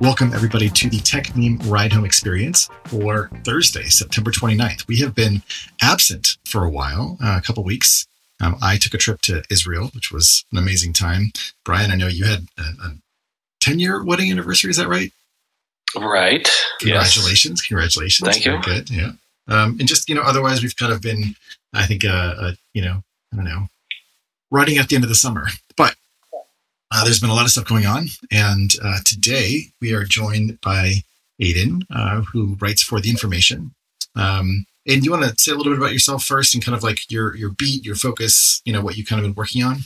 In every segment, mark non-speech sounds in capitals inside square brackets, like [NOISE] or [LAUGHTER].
Welcome, everybody, to the Techmeme Ride Home Experience for Thursday, September 29th. We have been absent for a while, uh, a couple weeks. Um, I took a trip to Israel, which was an amazing time. Brian, I know you had a, a 10 year wedding anniversary. Is that right? Right. Congratulations. Yes. Congratulations. Thank you. Good. Yeah. Um, and just, you know, otherwise, we've kind of been, I think, uh, uh, you know, I don't know, riding at the end of the summer. But uh, there's been a lot of stuff going on. And uh, today we are joined by Aiden, uh, who writes for The Information. Um, and you want to say a little bit about yourself first and kind of like your, your beat, your focus, you know, what you kind of been working on?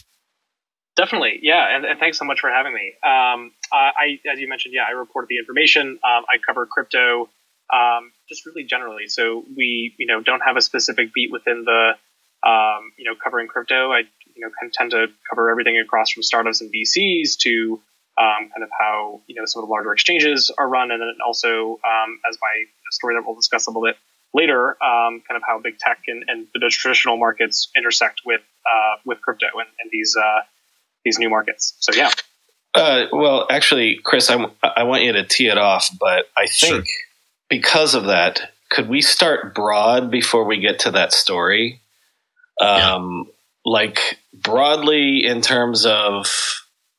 Definitely, yeah, and, and, thanks so much for having me. Um, I, as you mentioned, yeah, I report the information. Um, I cover crypto, um, just really generally. So we, you know, don't have a specific beat within the, um, you know, covering crypto. I you know tend to cover everything across from startups and VCs to um, kind of how you know some of the larger exchanges are run, and then also um, as my story that we'll discuss a little bit later, um, kind of how big tech and, and, the traditional markets intersect with uh, with crypto and, and these uh, these new markets. So yeah. Uh, well, actually, Chris, I, I want you to tee it off, but I think sure. because of that, could we start broad before we get to that story? Um, yeah like broadly in terms of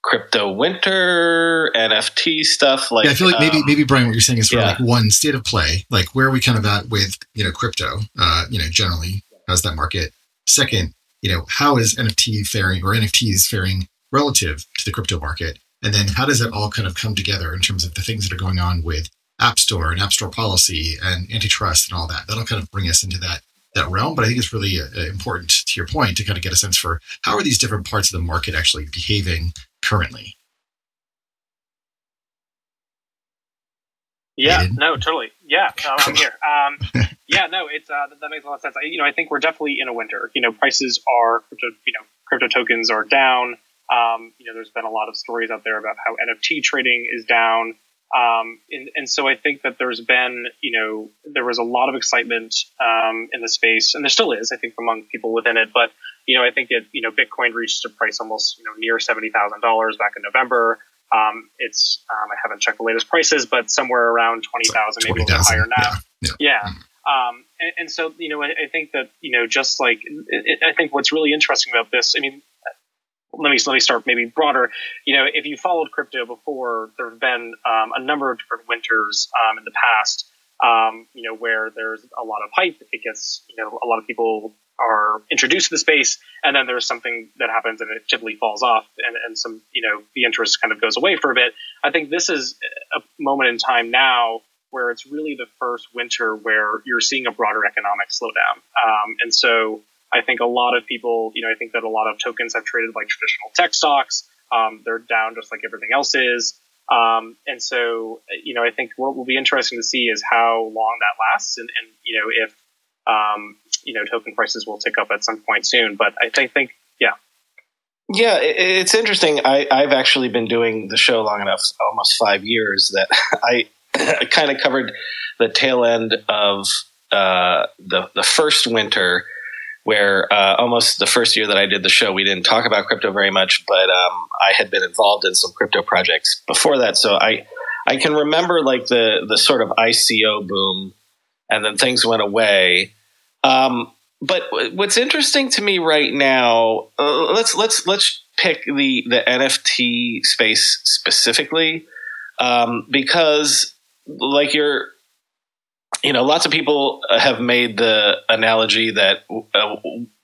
crypto winter nft stuff like yeah, i feel like maybe um, maybe brian what you're saying is for yeah. like one state of play like where are we kind of at with you know crypto uh you know generally? How's that market? Second you know how is nft faring or nfts faring relative to the crypto market? And then how does it all kind of come together in terms of the things that are going on with app store and app store policy and antitrust and all that? That'll kind of bring us into that that realm. But I think it's really uh, important to your point to kind of get a sense for how are these different parts of the market actually behaving currently. Yeah, no, totally. Yeah, uh, I'm here. Um, [LAUGHS] yeah, no, it's uh, that makes a lot of sense. I, you know, I think we're definitely in a winter. You know, prices are crypto. You know, crypto tokens are down. Um, you know, there's been a lot of stories out there about how NFT trading is down. Um, and, and, so I think that there's been, you know, there was a lot of excitement um, in the space, and there still is, I think, among people within it. But you know, I think it, you know, Bitcoin reached a price almost, you know, near seventy thousand dollars back in November. Um, it's um, I haven't checked the latest prices, but somewhere around twenty thousand, maybe a little higher now. Yeah. yeah. yeah. Um, and, and, so, you know, I, I, think that, you know, just like, it, I think what's really interesting about this, I mean, let me let me start maybe broader. You know, if you followed crypto before, there have been um, a number of different winters um, in the past. Um, you know, where there's a lot of hype, it gets you know a lot of people are introduced to the space, and then there's something that happens and it typically falls off, and, and some you know the interest kind of goes away for a bit. I think this is a moment in time now where it's really the first winter where you're seeing a broader economic slowdown, um, and so I think a lot of people, you know, I think that a lot of tokens have traded like traditional tech stocks. Um, they're down just like everything else is. Um, and so, you know, I think what will be interesting to see is how long that lasts and, and you know, if, um, you know, token prices will tick up at some point soon. But I think, think yeah. Yeah, it's interesting. I, I've actually been doing the show long enough, almost five years, that [LAUGHS] I [CLEARS THROAT] kind of covered the tail end of uh, the the first winter where uh, almost the first year that I did the show, we didn't talk about crypto very much, but um, I had been involved in some crypto projects before that. So I, I can remember like the, the sort of ICO boom and then things went away. Um, but what's interesting to me right now, uh, let's, let's, let's pick the, the NFT space specifically, um, because like you're, you know, lots of people have made the analogy that uh,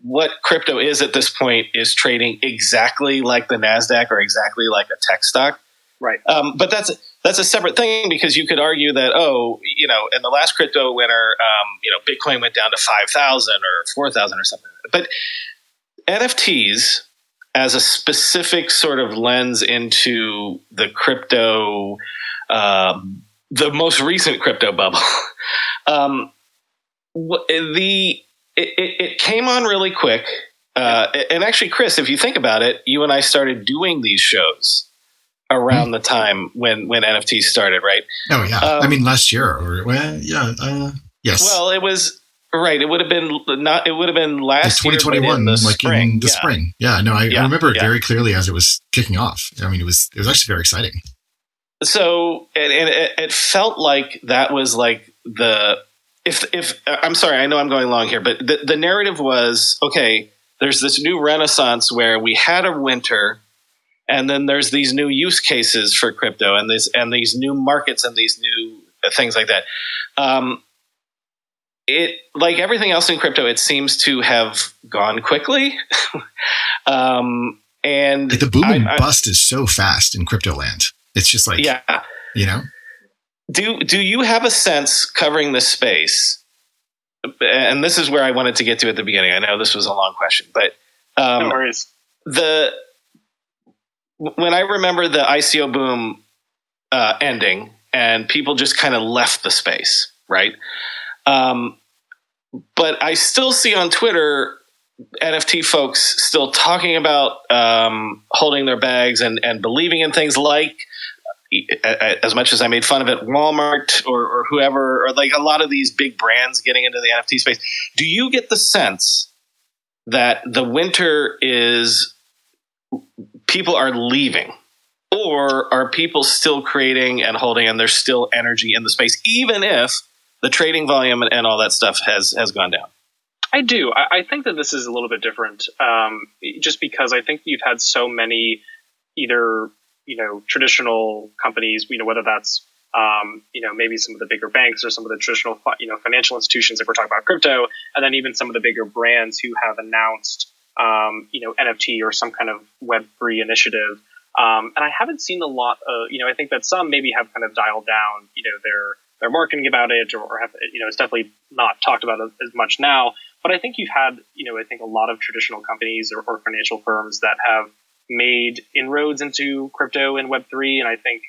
what crypto is at this point is trading exactly like the Nasdaq or exactly like a tech stock. Right. Um, but that's that's a separate thing because you could argue that oh, you know, in the last crypto winter, um, you know, Bitcoin went down to five thousand or four thousand or something. But NFTs as a specific sort of lens into the crypto. Um, the most recent crypto bubble. [LAUGHS] um, the it, it, came on really quick, uh, and actually, Chris, if you think about it, you and I started doing these shows around mm-hmm. the time when when NFTs started, right? Oh yeah, um, I mean last year or well, yeah, uh, yes. Well, it was right. It would have been not. It would have been last twenty twenty one, like spring. in the yeah. spring. Yeah, no, I, yeah, I remember it yeah. very clearly as it was kicking off. I mean, it was it was actually very exciting. So and, and it, it felt like that was like the if if I'm sorry, I know I'm going long here, but the, the narrative was okay. There's this new renaissance where we had a winter, and then there's these new use cases for crypto, and this and these new markets and these new things like that. Um, it like everything else in crypto, it seems to have gone quickly. [LAUGHS] um, and the boom and I, bust is so fast in crypto land. It's just like yeah, you know. Do do you have a sense covering the space? And this is where I wanted to get to at the beginning. I know this was a long question, but um, no worries. The when I remember the ICO boom uh, ending and people just kind of left the space, right? Um, but I still see on Twitter NFT folks still talking about um, holding their bags and, and believing in things like, as much as I made fun of it, Walmart or, or whoever, or like a lot of these big brands getting into the NFT space. Do you get the sense that the winter is people are leaving? Or are people still creating and holding and there's still energy in the space, even if the trading volume and, and all that stuff has has gone down? I do. I, I, think that this is a little bit different, um, just because I think you've had so many either you know traditional companies, you know whether that's um, you know maybe some of the bigger banks or some of the traditional you know financial institutions if we're talking about crypto, and then even some of the bigger brands who have announced um, you know NFT or some kind of Web three initiative. Um, and I haven't seen a lot of you know I think that some maybe have kind of dialed down you know their their marketing about it or, or have you know it's definitely not talked about as much now but I think you've had, you know, I think a lot of traditional companies or, or financial firms that have made inroads into crypto and Web3. And I think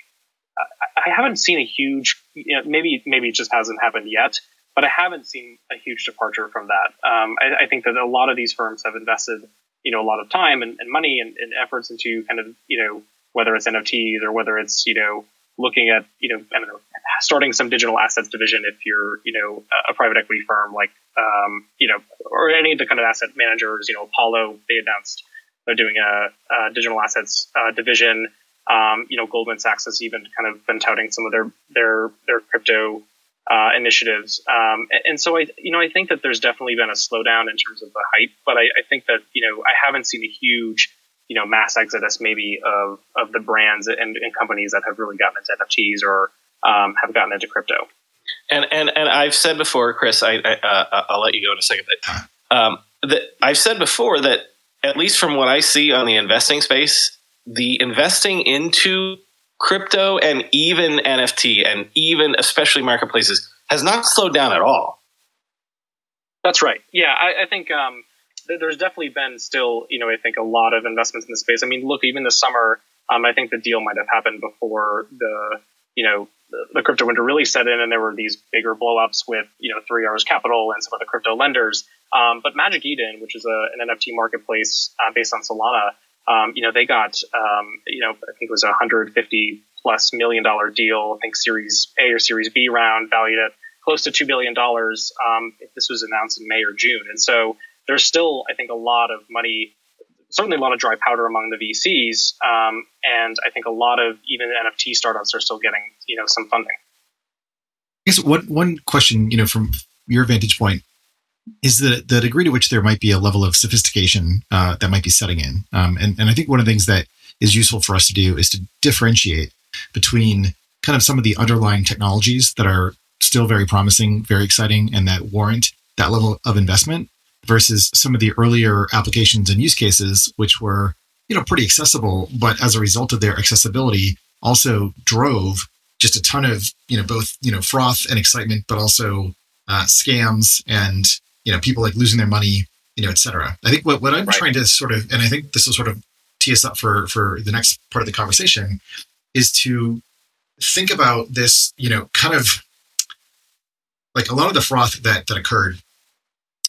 uh, I haven't seen a huge, you know, maybe, maybe it just hasn't happened yet, but I haven't seen a huge departure from that. Um, I, I, think that a lot of these firms have invested, you know, a lot of time and, and money and, and efforts into kind of, you know, whether it's NFTs or whether it's, you know, looking at, you know, I don't know, starting some digital assets division if you're, you know, a private equity firm like, um, you know, or any of the kind of asset managers, you know, Apollo, they announced they're doing a, a digital assets uh, division. Um, you know, Goldman Sachs has even kind of been touting some of their their their crypto uh, initiatives. Um, and so I, you know, I think that there's definitely been a slowdown in terms of the hype, but I, I think that you know I haven't seen a huge you know mass exodus maybe of of the brands and, and companies that have really gotten into NFTs or um, have gotten into crypto. And and and I've said before, Chris, I, I uh, I'll let you go in a second, but um, I've said before that at least from what I see on the investing space, the investing into crypto and even NFT and even especially marketplaces has not slowed down at all. That's right. Yeah, I, I think um, there's definitely been still, you know, I think a lot of investments in the space. I mean, look, even this summer, um, I think the deal might have happened before the, you know, the, crypto winter really set in, and there were these bigger blowups with, you know, Three Arrows Capital and some of the crypto lenders. Um, but Magic Eden, which is a, an NFT marketplace uh, based on Solana, um, you know, they got, um, you know, I think it was a 150 plus million dollar deal. I think Series A or Series B round valued at close to two billion dollars. Um, this was announced in May or June, and so there's still, I think, a lot of money, certainly a lot of dry powder among the VCs, um, and I think a lot of even NFT startups are still getting, you know, some funding. I guess one one question, you know, from your vantage point, is the the degree to which there might be a level of sophistication uh, that might be setting in, um, and and I think one of the things that is useful for us to do is to differentiate between kind of some of the underlying technologies that are still very promising, very exciting, and that warrant that level of investment versus some of the earlier applications and use cases, which were, you know, pretty accessible, but as a result of their accessibility, also drove just a ton of, you know, both, you know, froth and excitement, but also uh, scams and, you know, people like losing their money, you know, et cetera. I think what, what I'm right. trying to sort of, and I think this will sort of tee us up for, for the next part of the conversation is to think about this, you know, kind of like a lot of the froth that, that occurred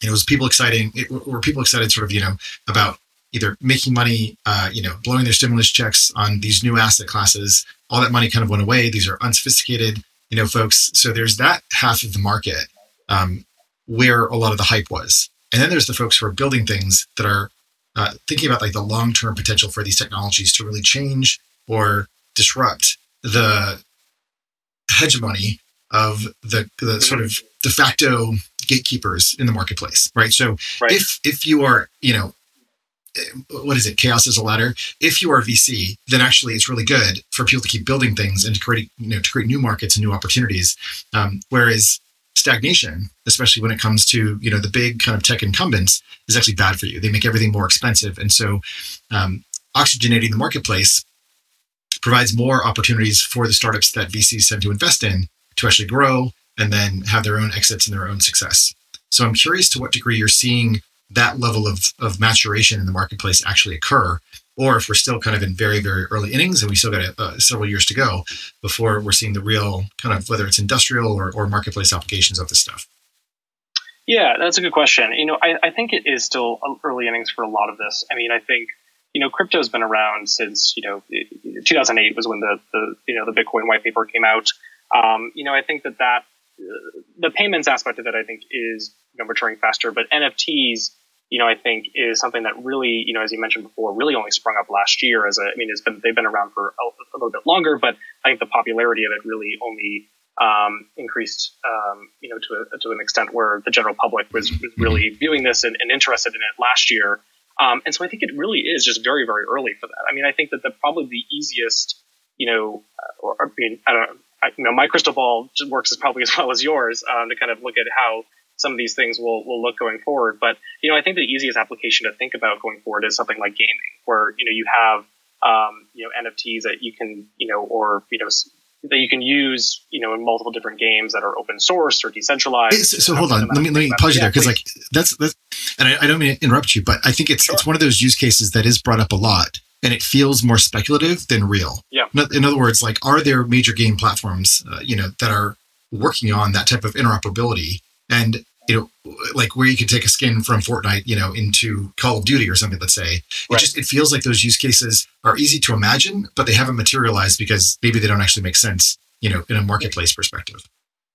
it was people exciting it, were people excited sort of you know about either making money uh, you know blowing their stimulus checks on these new asset classes. All that money kind of went away. These are unsophisticated you know folks. So there's that half of the market um, where a lot of the hype was. And then there's the folks who are building things that are uh, thinking about like the long-term potential for these technologies to really change or disrupt the hegemony of the the sort of de facto gatekeepers in the marketplace, right? So right. if if you are, you know, what is it? Chaos is a ladder. If you are VC, then actually it's really good for people to keep building things and to create, you know, to create new markets and new opportunities. Um, whereas stagnation, especially when it comes to you know the big kind of tech incumbents, is actually bad for you. They make everything more expensive, and so um, oxygenating the marketplace provides more opportunities for the startups that VCs tend to invest in to actually grow and then have their own exits and their own success. So I'm curious to what degree you're seeing that level of, of maturation in the marketplace actually occur, or if we're still kind of in very, very early innings and we still got uh, several years to go before we're seeing the real kind of whether it's industrial or, or marketplace applications of this stuff. Yeah, that's a good question. You know, I, I think it is still early innings for a lot of this. I mean, I think you know, crypto's been around since you know 2008 was when the, the you know the Bitcoin white paper came out. Um, you know, I think that that the payments aspect of it, I think, is you know, maturing faster. But NFTs, you know, I think is something that really, you know, as you mentioned before, really only sprung up last year. As a, I mean, it's been they've been around for a, a little bit longer, but I think the popularity of it really only um, increased, um, you know, to a, to an extent where the general public was, was really viewing this and, and, interested in it last year. Um, and so I think it really is just very, very early for that. I mean, I think that the probably the easiest, you know, uh, or I mean, I don't know, you know, my crystal ball works as probably as well as yours um, to kind of look at how some of these things will, will look going forward. But, you know, I think the easiest application to think about going forward is something like gaming, where, you know, you have, um, you know, NFTs that you can, you know, or, you know, that you can use, you know, in multiple different games that are open source or decentralized. So, so hold on, let me let me pause you there because like that's that's, and I, I, don't mean to interrupt you, but I think it's sure. it's one of those use cases that is brought up a lot, and it feels more speculative than real. Yeah. In other words, like, are there major game platforms, uh, you know, that are working on that type of interoperability, and you know, like where you could take a skin from Fortnite, you know, into Call of Duty or something. Let's say it right. just it feels like those use cases are easy to imagine, but they haven't materialized because maybe they don't actually make sense, you know, in a marketplace perspective.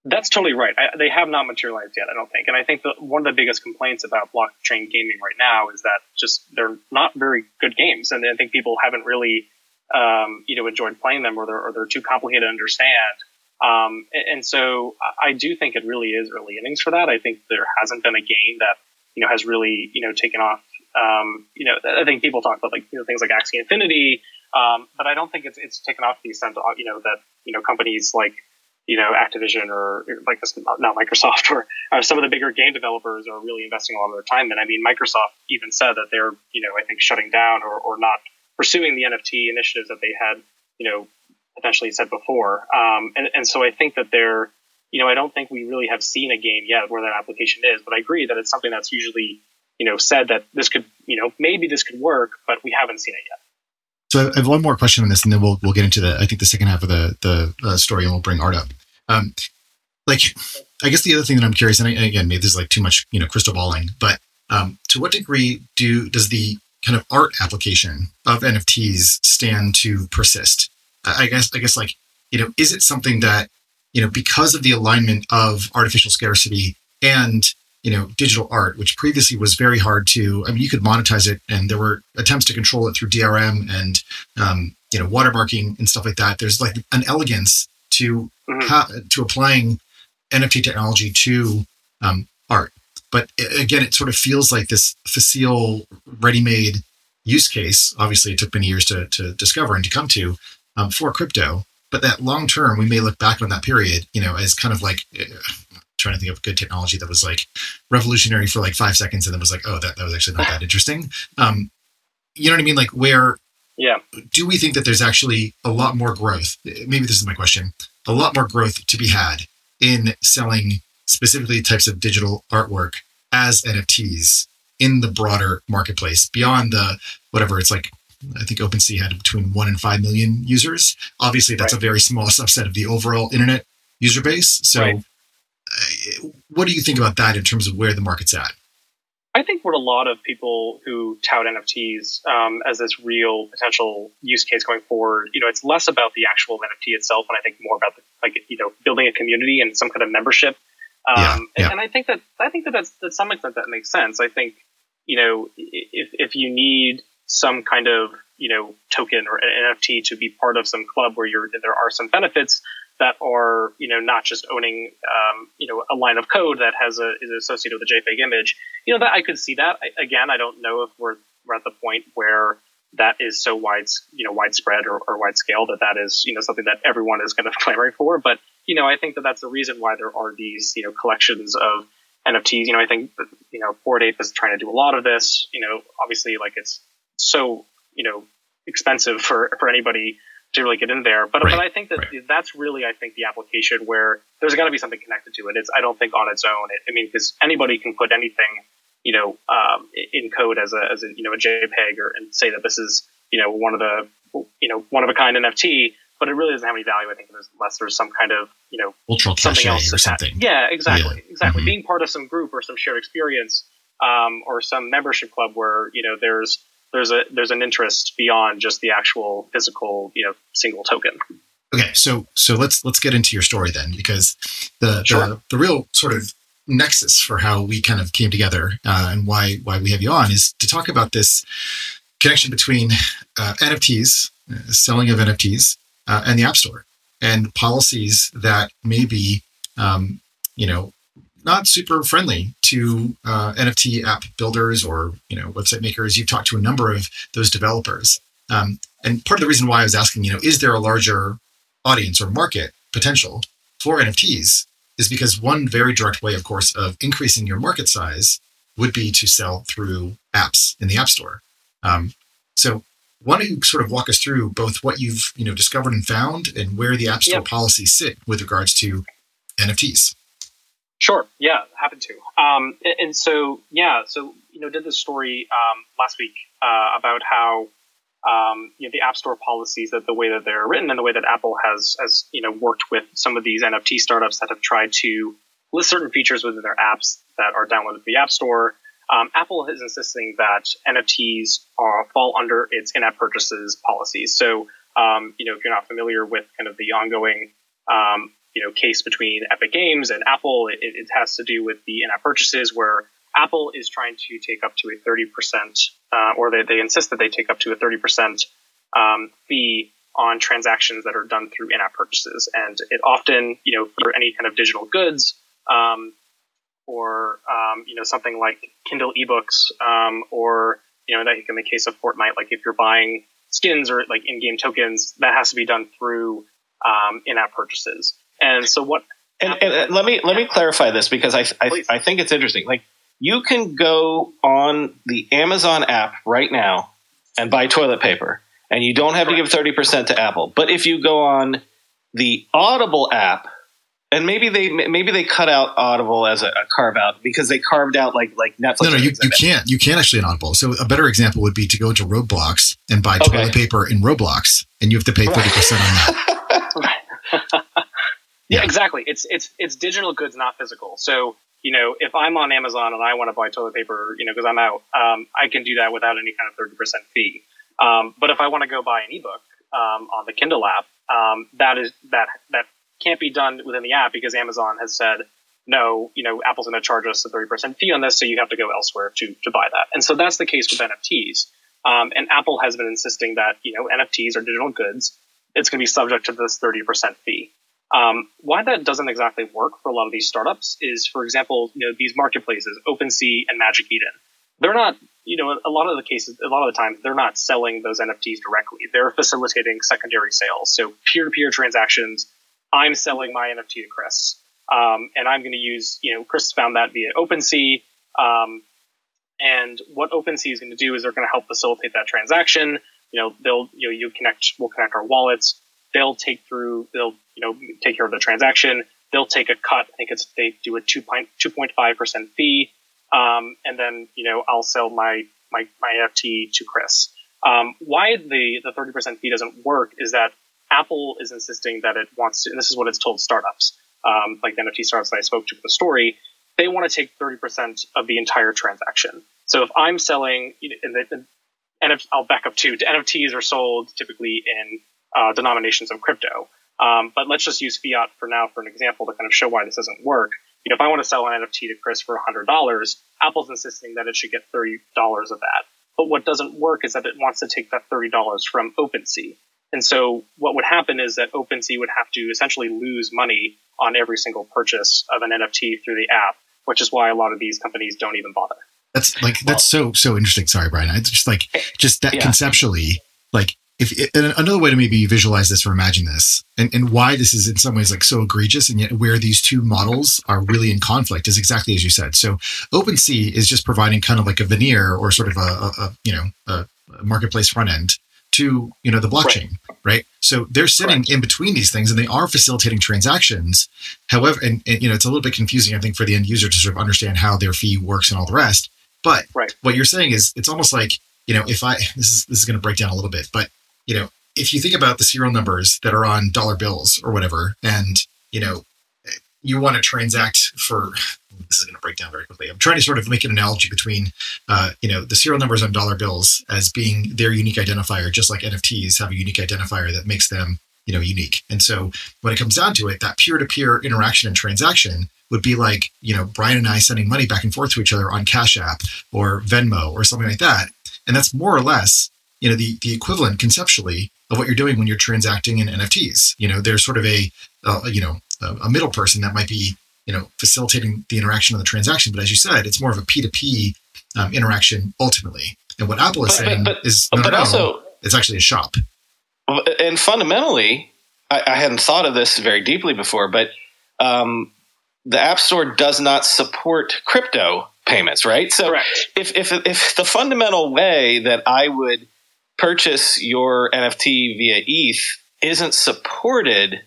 That's totally right. I, they have not materialized yet, I don't think. And I think one of the biggest complaints about blockchain gaming right now is that just they're not very good games, and I think people haven't really, um, you know, enjoyed playing them, or they're or they're too complicated to understand. Um, and, so I do think it really is early innings for that. I think there hasn't been a game that you know has really you know taken off. Um, you know, I think people talk about like you know things like Axie Infinity, um, but I don't think it's it's taken off to the extent you know that you know companies like you know Activision or like this not Microsoft [LAUGHS] or, or some of the bigger game developers are really investing a lot of their time in. I mean, Microsoft even said that they're you know I think shutting down or, or not pursuing the NFT initiatives that they had you know potentially said before. Um, and, and so I think that they're, you know, I don't think we really have seen a game yet where that application is, but I agree that it's something that's usually, you know, said that this could, you know, maybe this could work, but we haven't seen it yet. So I have one more question on this, and then we'll we'll get into the I think the second half of the the uh, story, and we'll bring Art up. Um, like, I guess the other thing that I'm curious, and, I, and again, maybe this is like too much, you know, crystal balling, but um, to what degree do does the kind of art application of NFTs stand to persist? I guess I guess like you know, is it something that you know because of the alignment of artificial scarcity and you know digital art, which previously was very hard to. I mean, you could monetize it, and there were attempts to control it through DRM and um, you know watermarking and stuff like that. There's like an elegance to mm-hmm. ha- to applying NFT technology to um, art, but again, it sort of feels like this facile, ready-made use case. Obviously, it took many years to to discover and to come to, um, for crypto. But that long term, we may look back on that period, you know, as kind of like uh, trying to think of good technology that was like revolutionary for like five seconds and then was like, oh, that, that was actually not that interesting. Um, you know what I mean? Like, where yeah. do we think that there's actually a lot more growth? Maybe this is my question a lot more growth to be had in selling specifically types of digital artwork as NFTs in the broader marketplace beyond the whatever it's like I think OpenSea had between one and five million users. Obviously, that's right. a very small subset of the overall internet user base. So, right. What do you think about that in terms of where the market's at? I think what a lot of people who tout NFTs um, as this real potential use case going forward, you know, it's less about the actual NFT itself, and I think more about the, like you know building a community and some kind of membership. Um, yeah, yeah. And, and, I think that I think that that's to some extent that makes sense. I think you know if if you need some kind of you know token or an NFT to be part of some club where you're there are some benefits that are you know not just owning um, you know a line of code that has a is associated with a JPEG image. You know that I could see that. I, again, I don't know if we're we're at the point where that is so wide you know widespread or, or wide scale that that is you know something that everyone is kind of [LAUGHS] clamoring for. But you know I think that that's the reason why there are these you know collections of NFTs. You know I think you know Bored is trying to do a lot of this. You know obviously like it's so you know expensive for for anybody to really get in there. But, right. but I think that right. that's really, I think, the application where there's got to be something connected to it. It's, I don't think on its own. It, I mean, because anybody can put anything, you know, um, in code as a, as a, you know, a JPEG or and say that this is, you know, one of the, you know, one of a kind NFT. But it really doesn't have any value, I think, unless there's some kind of, you know, Ultra something else or something. Yeah, exactly, yeah. exactly. Mm-hmm. Being part of some group or some shared experience, um, or some membership club where you know there's there's a there's an interest beyond just the actual physical you know single token. Okay, so so let's let's get into your story then, because the sure. the, the real sort of nexus for how we kind of came together uh, and why why we have you on is to talk about this connection between uh, NFTs, uh, selling of NFTs, uh, and the App Store, and policies that may be, um, you know, not super friendly to uh, NFT app builders or you know website makers. You've talked to a number of those developers, um, and part of the reason why I was asking, you know, is there a larger audience or market potential for NFTs? Is because one very direct way, of course, of increasing your market size would be to sell through apps in the App Store. Um, so, why don't you sort of walk us through both what you've you know discovered and found, and where the App Store yep. policies sit with regards to NFTs? Sure. Yeah, happen to. Um, and, and, so, yeah, so you know, did this story um, last week uh, about how um, you know the App Store policies that the way that they're written and the way that Apple has has you know worked with some of these NFT startups that have tried to list certain features within their apps that are downloaded to the App Store. Um, Apple is insisting that NFTs are, fall under its in-app purchases policies. So, um, you know, if you're not familiar with kind of the ongoing um, you know case between Epic Games and Apple. It, it has to do with the in-app purchases where Apple is trying to take up to a 30%, uh, or they, they insist that they take up to a 30% um, fee on transactions that are done through in-app purchases. And it often, you know, for any kind of digital goods, um, or um, you know something like Kindle ebooks, um, or you know, like in the case of Fortnite, like if you're buying skins or like in-game tokens, that has to be done through um, in-app purchases. And so what? And, and uh, let me let me clarify this because I I, I think it's interesting. Like you can go on the Amazon app right now and buy toilet paper, and you don't have to give thirty percent to Apple. But if you go on the Audible app, and maybe they maybe they cut out Audible as a, a carve out because they carved out like like Netflix. No, no, you, you can't. You can't actually on Audible. So a better example would be to go to Roblox and buy okay. toilet paper in Roblox, and you have to pay thirty percent on that. [LAUGHS] Yeah, exactly. It's it's it's digital goods, not physical. So you know, if I'm on Amazon and I want to buy toilet paper, you know, because I'm out, um, I can do that without any kind of thirty percent fee. Um, but if I want to go buy an ebook um, on the Kindle app, um, that is that that can't be done within the app because Amazon has said no. You know, Apple's going to charge us a thirty percent fee on this, so you have to go elsewhere to to buy that. And so that's the case with NFTs. Um, and Apple has been insisting that you know NFTs are digital goods. It's going to be subject to this thirty percent fee. Um, why that doesn't exactly work for a lot of these startups is, for example, you know, these marketplaces, OpenSea and Magic Eden, they're not, you know, a lot of the cases, a lot of the times, they're not selling those NFTs directly. They're facilitating secondary sales. So peer-to-peer transactions. I'm selling my NFT to Chris, um, and I'm going to use, you know, Chris found that via OpenSea. Um, and what OpenSea is going to do is they're going to help facilitate that transaction. You know, they'll, you know, you connect, we'll connect our wallets they'll take through, they'll, you know, take care of the transaction. They'll take a cut. I think it's, they do a 2.5% fee. Um, and then, you know, I'll sell my, my, my NFT to Chris. Um, why the, the 30% fee doesn't work is that Apple is insisting that it wants to, and this is what it's told startups, um, like the NFT startups that I spoke to for the story, they want to take 30% of the entire transaction. So if I'm selling, and, the, and I'll back up to NFTs are sold typically in uh, denominations of crypto. Um, but let's just use fiat for now for an example to kind of show why this doesn't work. You know, if I want to sell an NFT to Chris for $100, Apple's insisting that it should get $30 of that. But what doesn't work is that it wants to take that $30 from OpenSea. And so what would happen is that OpenSea would have to essentially lose money on every single purchase of an NFT through the app, which is why a lot of these companies don't even bother. That's like that's so so interesting. Sorry, Brian. It's just like just that yeah. conceptually, like if another way to maybe visualize this or imagine this and, and why this is in some ways like so egregious and yet where these two models are really in conflict is exactly as you said. So OpenSea is just providing kind of like a veneer or sort of a, a, a you know a marketplace front end to you know the blockchain right, right? so they're sitting in between these things and they are facilitating transactions. However and, and, you know it's a little bit confusing i think for the end user to sort of understand how their fee works and all the rest. But right. what you're saying is it's almost like you know if i this is this is going to break down a little bit but you know, if you think about the serial numbers that are on dollar bills or whatever, and you know, you want to transact for this is going to break down very quickly. I'm trying to sort of make an analogy between, uh, you know, the serial numbers on dollar bills as being their unique identifier, just like NFTs have a unique identifier that makes them, you know, unique. And so when it comes down to it, that peer-to-peer interaction and transaction would be like, you know, Brian and I sending money back and forth to each other on Cash App or Venmo or something like that. And that's more or less you know the the equivalent conceptually of what you're doing when you're transacting in NFTs. You know, there's sort of a uh, you know a, a, middle person that might be you know facilitating the interaction of the transaction, but as you said, it's more of a P2P um, interaction ultimately. And what Apple is but, saying but, but, is no, but no, also it's actually a shop. And fundamentally, I, I, hadn't thought of this very deeply before, but um, the App Store does not support crypto payments, right? So if, if if the fundamental way that I would purchase your NFT via ETH isn't supported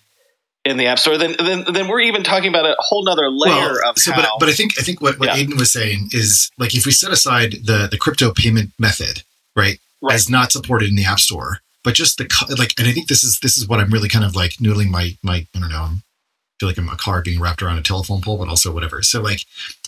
in the App Store, then then, then we're even talking about a whole nother layer well, of so, how, But, but I think I think what, what yeah. Aiden was saying is like if we set aside the the crypto payment method, right, right, as not supported in the App Store, but just the like, and I think this is this is what I'm really kind of like noodling my my I don't know. I feel like I'm a car being wrapped around a telephone pole, but also whatever. So like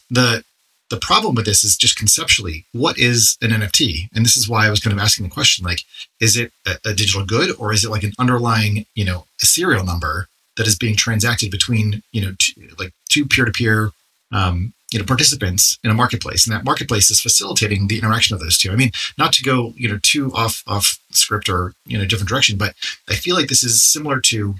the the problem with this is just conceptually, what is an NFT? And this is why I was kind of asking the question, like, is it a, a digital good or is it like an underlying, you know, a serial number that is being transacted between, you know, two, like two peer-to-peer, um, you know, participants in a marketplace, and that marketplace is facilitating the interaction of those two. I mean, not to go, you know, too off off script or you know, different direction, but I feel like this is similar to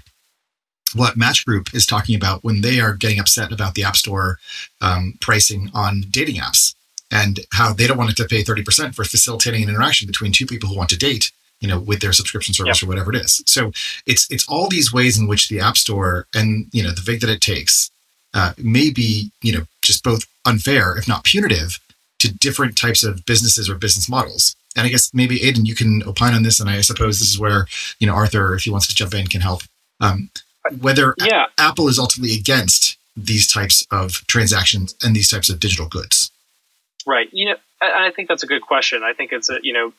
what Match Group is talking about when they are getting upset about the App Store um, pricing on dating apps and how they don't want it to pay 30% for facilitating an interaction between two people who want to date you know with their subscription service yep. or whatever it is. So it's it's all these ways in which the app store and you know the vig that it takes uh, may be you know just both unfair if not punitive to different types of businesses or business models. And i guess maybe aiden you can opine on this and i suppose this is where you know arthur if he wants to jump in can help. Um, whether yeah. a- Apple is ultimately against these types of transactions and these types of digital goods. Right. You know, I, I think that's a good question. I think it's a, you know,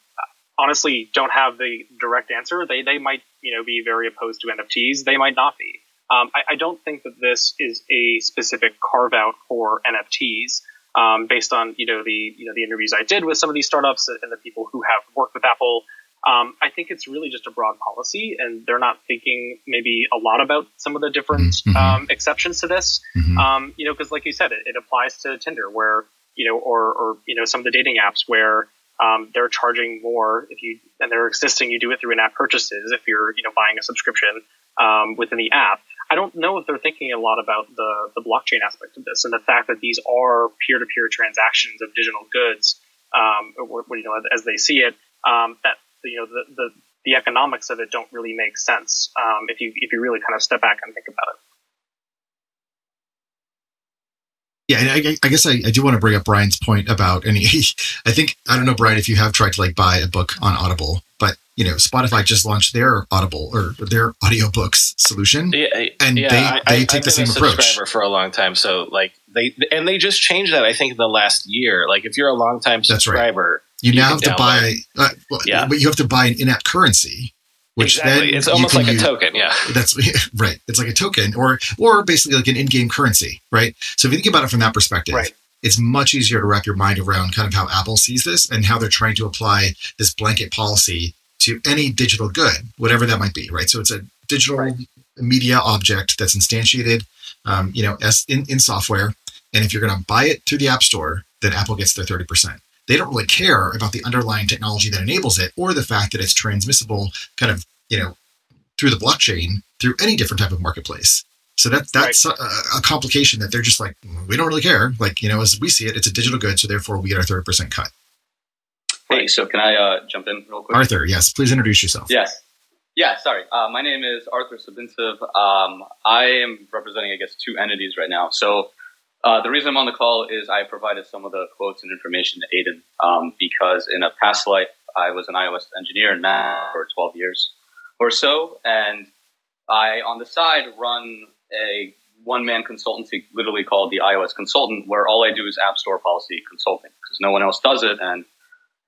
honestly don't have the direct answer. They, they might, you know, be very opposed to NFTs. They might not be. Um, I, I, don't think that this is a specific carve out for NFTs. Um, based on you know the you know the interviews I did with some of these startups and the people who have worked with Apple, um, I think it's really just a broad policy, and they're not thinking maybe a lot about some of the different mm-hmm. um, exceptions to this. Mm-hmm. Um, you know, because like you said, it, it, applies to Tinder, where you know, or or you know, some of the dating apps where um, they're charging more if you and they're existing. You do it through in-app purchases if you're you know buying a subscription um, within the app. I don't know if they're thinking a lot about the the blockchain aspect of this and the fact that these are peer-to-peer transactions of digital goods. Um, or, you know, as they see it, um, that you know the, the the economics of it don't really make sense um, if you if you really kind of step back and think about it. Yeah, I, I guess I, I, do want to bring up Brian's point about any. I think I don't know, Brian, if you have tried to like buy a book on Audible, but you know, Spotify just launched their Audible or their audiobooks solution, yeah, and yeah, they I, they take I've the same approach. Subscriber For a long time, so like they and they just changed that. I think in the last year. Like if you're a long time subscriber, you, you now have to buy, uh, yeah. but you have to buy an in-app currency, which exactly. then it's almost like use, a token. Yeah, [LAUGHS] that's [LAUGHS] right. It's like a token, or or basically like an in-game currency, right? So if you think about it from that perspective, right. it's much easier to wrap your mind around kind of how Apple sees this and how they're trying to apply this blanket policy to any digital good, whatever that might be, right? So it's a digital right. media object that's instantiated, um, you know, as in, in software, and if you're going to buy it through the App Store, then Apple gets their thirty percent. They don't really care about the underlying technology that enables it or the fact that it's transmissible kind of, you know, through the blockchain through any different type of marketplace. So that that's right. a, a, complication that they're just like, we don't really care. Like, you know, as we see it, it's a digital good, so therefore we get our 30% cut. Hey, so can I uh, jump in real quick? Arthur, yes, please introduce yourself. Yes. Yeah, sorry. Uh, my name is Arthur Sabintsev. Um, I am representing, I guess, two entities right now. So uh, the reason I'm on the call is I provided some of the quotes and information to Aiden um, because in a past life, I was an iOS engineer in Mac for 12 years or so. And I, on the side, run a one man consultancy, literally called the iOS Consultant, where all I do is App Store policy consulting because no one else does it. And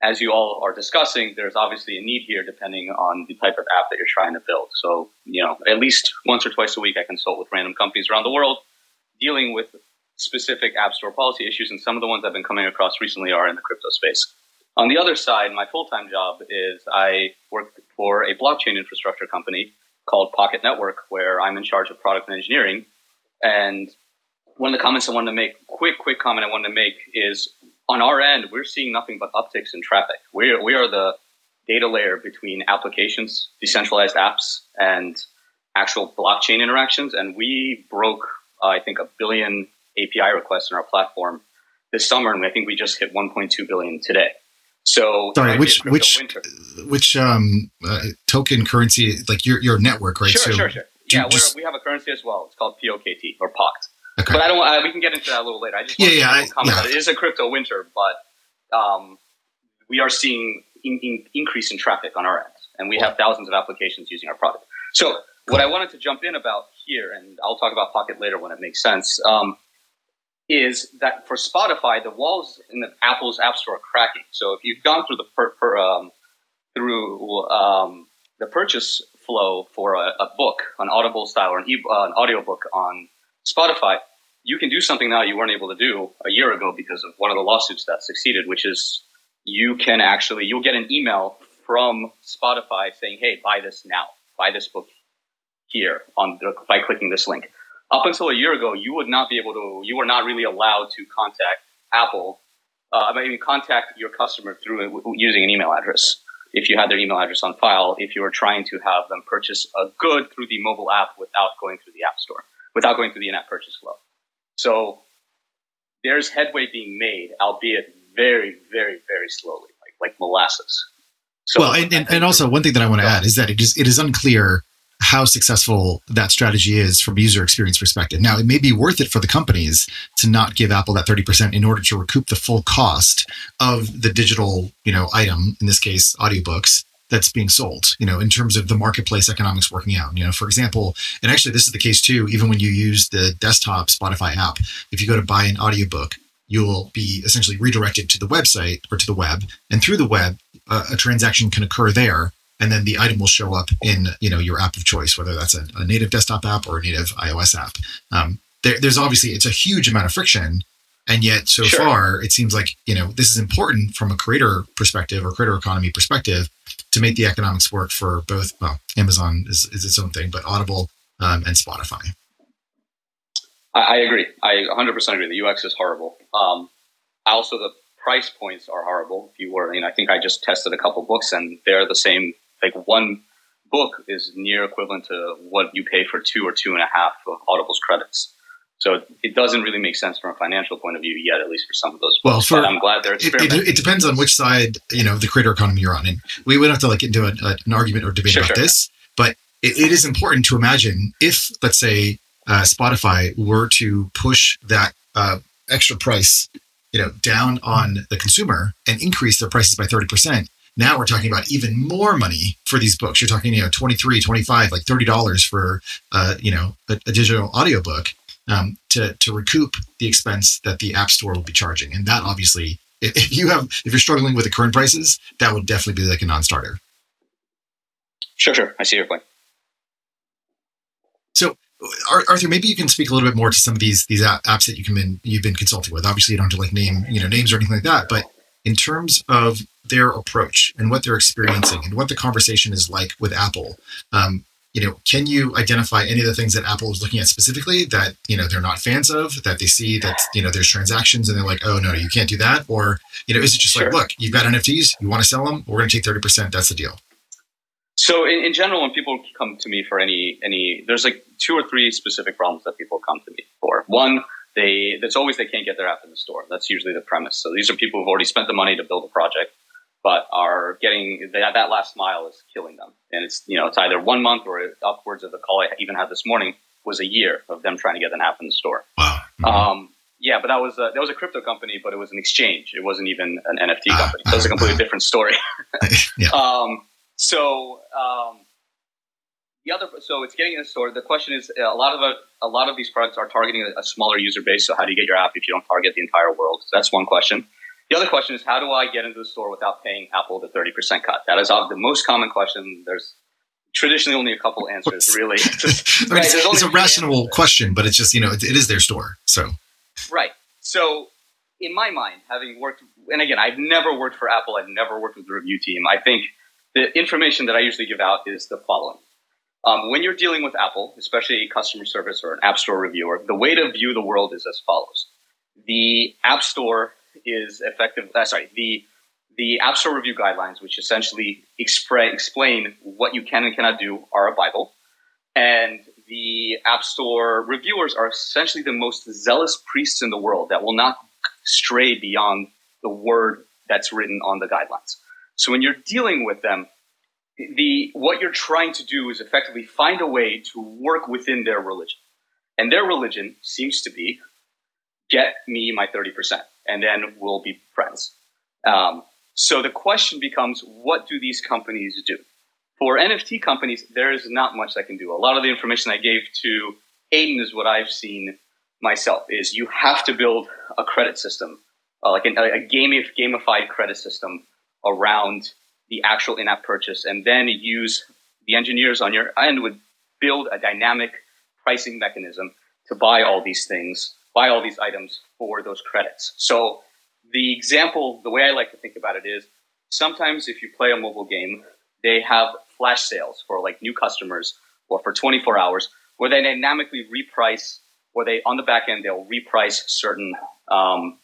as you all are discussing, there's obviously a need here depending on the type of app that you're trying to build. So, you know, at least once or twice a week, I consult with random companies around the world dealing with specific App Store policy issues. And some of the ones I've been coming across recently are in the crypto space. On the other side, my full time job is I work for a blockchain infrastructure company called Pocket Network, where I'm in charge of product and engineering. And one of the comments I wanted to make, quick, quick comment I wanted to make is on our end, we're seeing nothing but upticks in traffic. We are, we are the data layer between applications, decentralized apps, and actual blockchain interactions. And we broke, uh, I think, a billion API requests in our platform this summer, and I think we just hit 1.2 billion today. So sorry, which which winter. which um, uh, token currency like your your network, right? Sure, so sure, sure. Yeah, just... we have a currency as well. It's called POKT or POCT. Okay. But I don't. I, we can get into that a little later. I just yeah, yeah, I, yeah. It is a crypto winter, but um, we are seeing in, in increase in traffic on our end, and we have thousands of applications using our product. So, what I wanted to jump in about here, and I'll talk about Pocket later when it makes sense. Um, is that for Spotify, the walls in the Apple's App Store are cracking. So if you've gone through the per, per, um, through um, the purchase flow for a, a, book, an Audible style or an, e- uh, an audiobook on Spotify, you can do something now you weren't able to do a year ago because of one of the lawsuits that succeeded, which is you can actually you'll get an email from Spotify saying, "Hey, buy this now. Buy this book here on the, by clicking this link." Up until a year ago, you would not be able to, you were not really allowed to contact Apple, uh, I mean, contact your customer through using an email address. If you had their email address on file, if you were trying to have them purchase a good through the mobile app without going through the App Store, without going through the in-app purchase flow. So there's headway being made, albeit very, very, very slowly, like like molasses. So well, and, and, and also one thing that I want to add is that it is it is unclear how successful that strategy is from a user experience perspective. Now, it may be worth it for the companies to not give Apple that 30% in order to recoup the full cost of the digital, you know, item, in this case, audiobooks that's being sold, you know, in terms of the marketplace economics working out. You know, for example, and actually this is the case too, even when you use the desktop Spotify app, if you go to buy an audiobook, you'll be essentially redirected to the website or to the web. And through the web, uh, a transaction can occur there and then the item will show up in you know your app of choice, whether that's a, a native desktop app or a native iOS app. Um, there, there's obviously it's a huge amount of friction, and yet so sure. far it seems like you know this is important from a creator perspective or creator economy perspective to make the economics work for both. Well, Amazon is, is its own thing, but Audible um, and Spotify. I, I, agree. I 100% agree. The UX is horrible. Um, also, the price points are horrible. If you were, you know, I think I just tested a couple books and they're the same like one book is near equivalent to what you pay for two or two and a half of Audible's credits. So it doesn't really make sense from a financial point of view yet, at least for some of those. Well, for, but I'm glad they're experimenting. It, it, it, depends on which side you know the creator economy you're on, and we would have to like get into a, a, an argument or debate sure, about sure. this. But it, it is important to imagine if, let's say, uh, Spotify were to push that uh, extra price, you know, down on the consumer and increase their prices by thirty percent now we're talking about even more money for these books. You're talking, you know, 23, 25, like $30 for, uh, you know, a, a digital audiobook um, to, to recoup the expense that the app store will be charging. And that obviously, if, if you have, if you're struggling with the current prices, that would definitely be like a non-starter. Sure, sure. I see your point. So Arthur, maybe you can speak a little bit more to some of these these apps that you can been, you've been consulting with. Obviously, you don't have to like name you know names or anything like that, but in terms of their approach and what they're experiencing and what the conversation is like with Apple. Um, you know, can you identify any of the things that Apple is looking at specifically that you know they're not fans of, that they see that you know there's transactions and they're like, oh no, you can't do that, or you know, is it just sure. like, look, you've got NFTs, you want to sell them, we're going to take thirty percent, that's the deal. So in, in general, when people come to me for any any, there's like two or three specific problems that people come to me for. One, they that's always they can't get their app in the store. That's usually the premise. So these are people who've already spent the money to build a project but are getting that, that last mile is killing them. And it's you know it's either one month or upwards of the call I even had this morning was a year of them trying to get an app in the store. Wow. Mm-hmm. Um, yeah, but that was a, that was a crypto company, but it was an exchange. It wasn't even an NFT ah. company. So was a completely different story. [LAUGHS] yeah. [LAUGHS] Um, so um, the other, so it's getting in the store. The question is, uh, a lot of a, a lot of these products are targeting a, smaller user base. So how do you get your app if you don't target the entire world? So that's one question. The other question is, how do I get into the store without paying Apple the 30% cut? That is the most common question. There's traditionally only a couple answers, [LAUGHS] really. Just, right, it's, it's a rational answers. question, but it's just, you know, it, it is their store. So, right. So, in my mind, having worked, and again, I've never worked for Apple, I've never worked with the review team. I think the information that I usually give out is the following. Um, when you're dealing with Apple, especially customer service or an App Store reviewer, the way to view the world is as follows. The App Store is effective. Uh, sorry, the the App Store review guidelines, which essentially expre- explain what you can and cannot do, are a Bible, and the App Store reviewers are essentially the most zealous priests in the world that will not stray beyond the word that's written on the guidelines. So when you're dealing with them, the what you're trying to do is effectively find a way to work within their religion. And their religion seems to be get me my 30% and then we'll be friends. Um, so the question becomes, what do these companies do? For NFT companies, there is not much I can do. A lot of the information I gave to Aidan is what I've seen myself. Is you have to build a credit system, uh, like an, a gamified credit system around the actual in-app purchase, and then use the engineers on your end would build a dynamic pricing mechanism to buy all these things buy all these items for those credits. So the example, the way I like to think about it is sometimes if you play a mobile game, they have flash sales for like new customers or for 24 hours where they dynamically reprice or they on the back end they'll reprice certain um,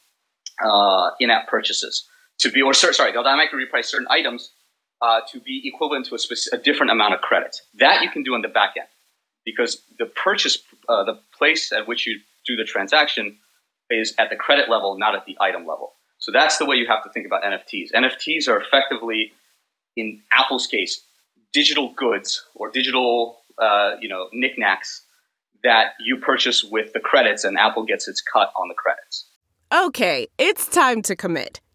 uh, in-app purchases to be or sorry they'll dynamically reprice certain items uh, to be equivalent to a, specific, a different amount of credit that you can do on the back end because the purchase uh, the place at which you do the transaction is at the credit level, not at the item level. So that's the way you have to think about NFTs. NFTs are effectively, in Apple's case, digital goods or digital, uh, you know, knickknacks that you purchase with the credits, and Apple gets its cut on the credits. Okay, it's time to commit.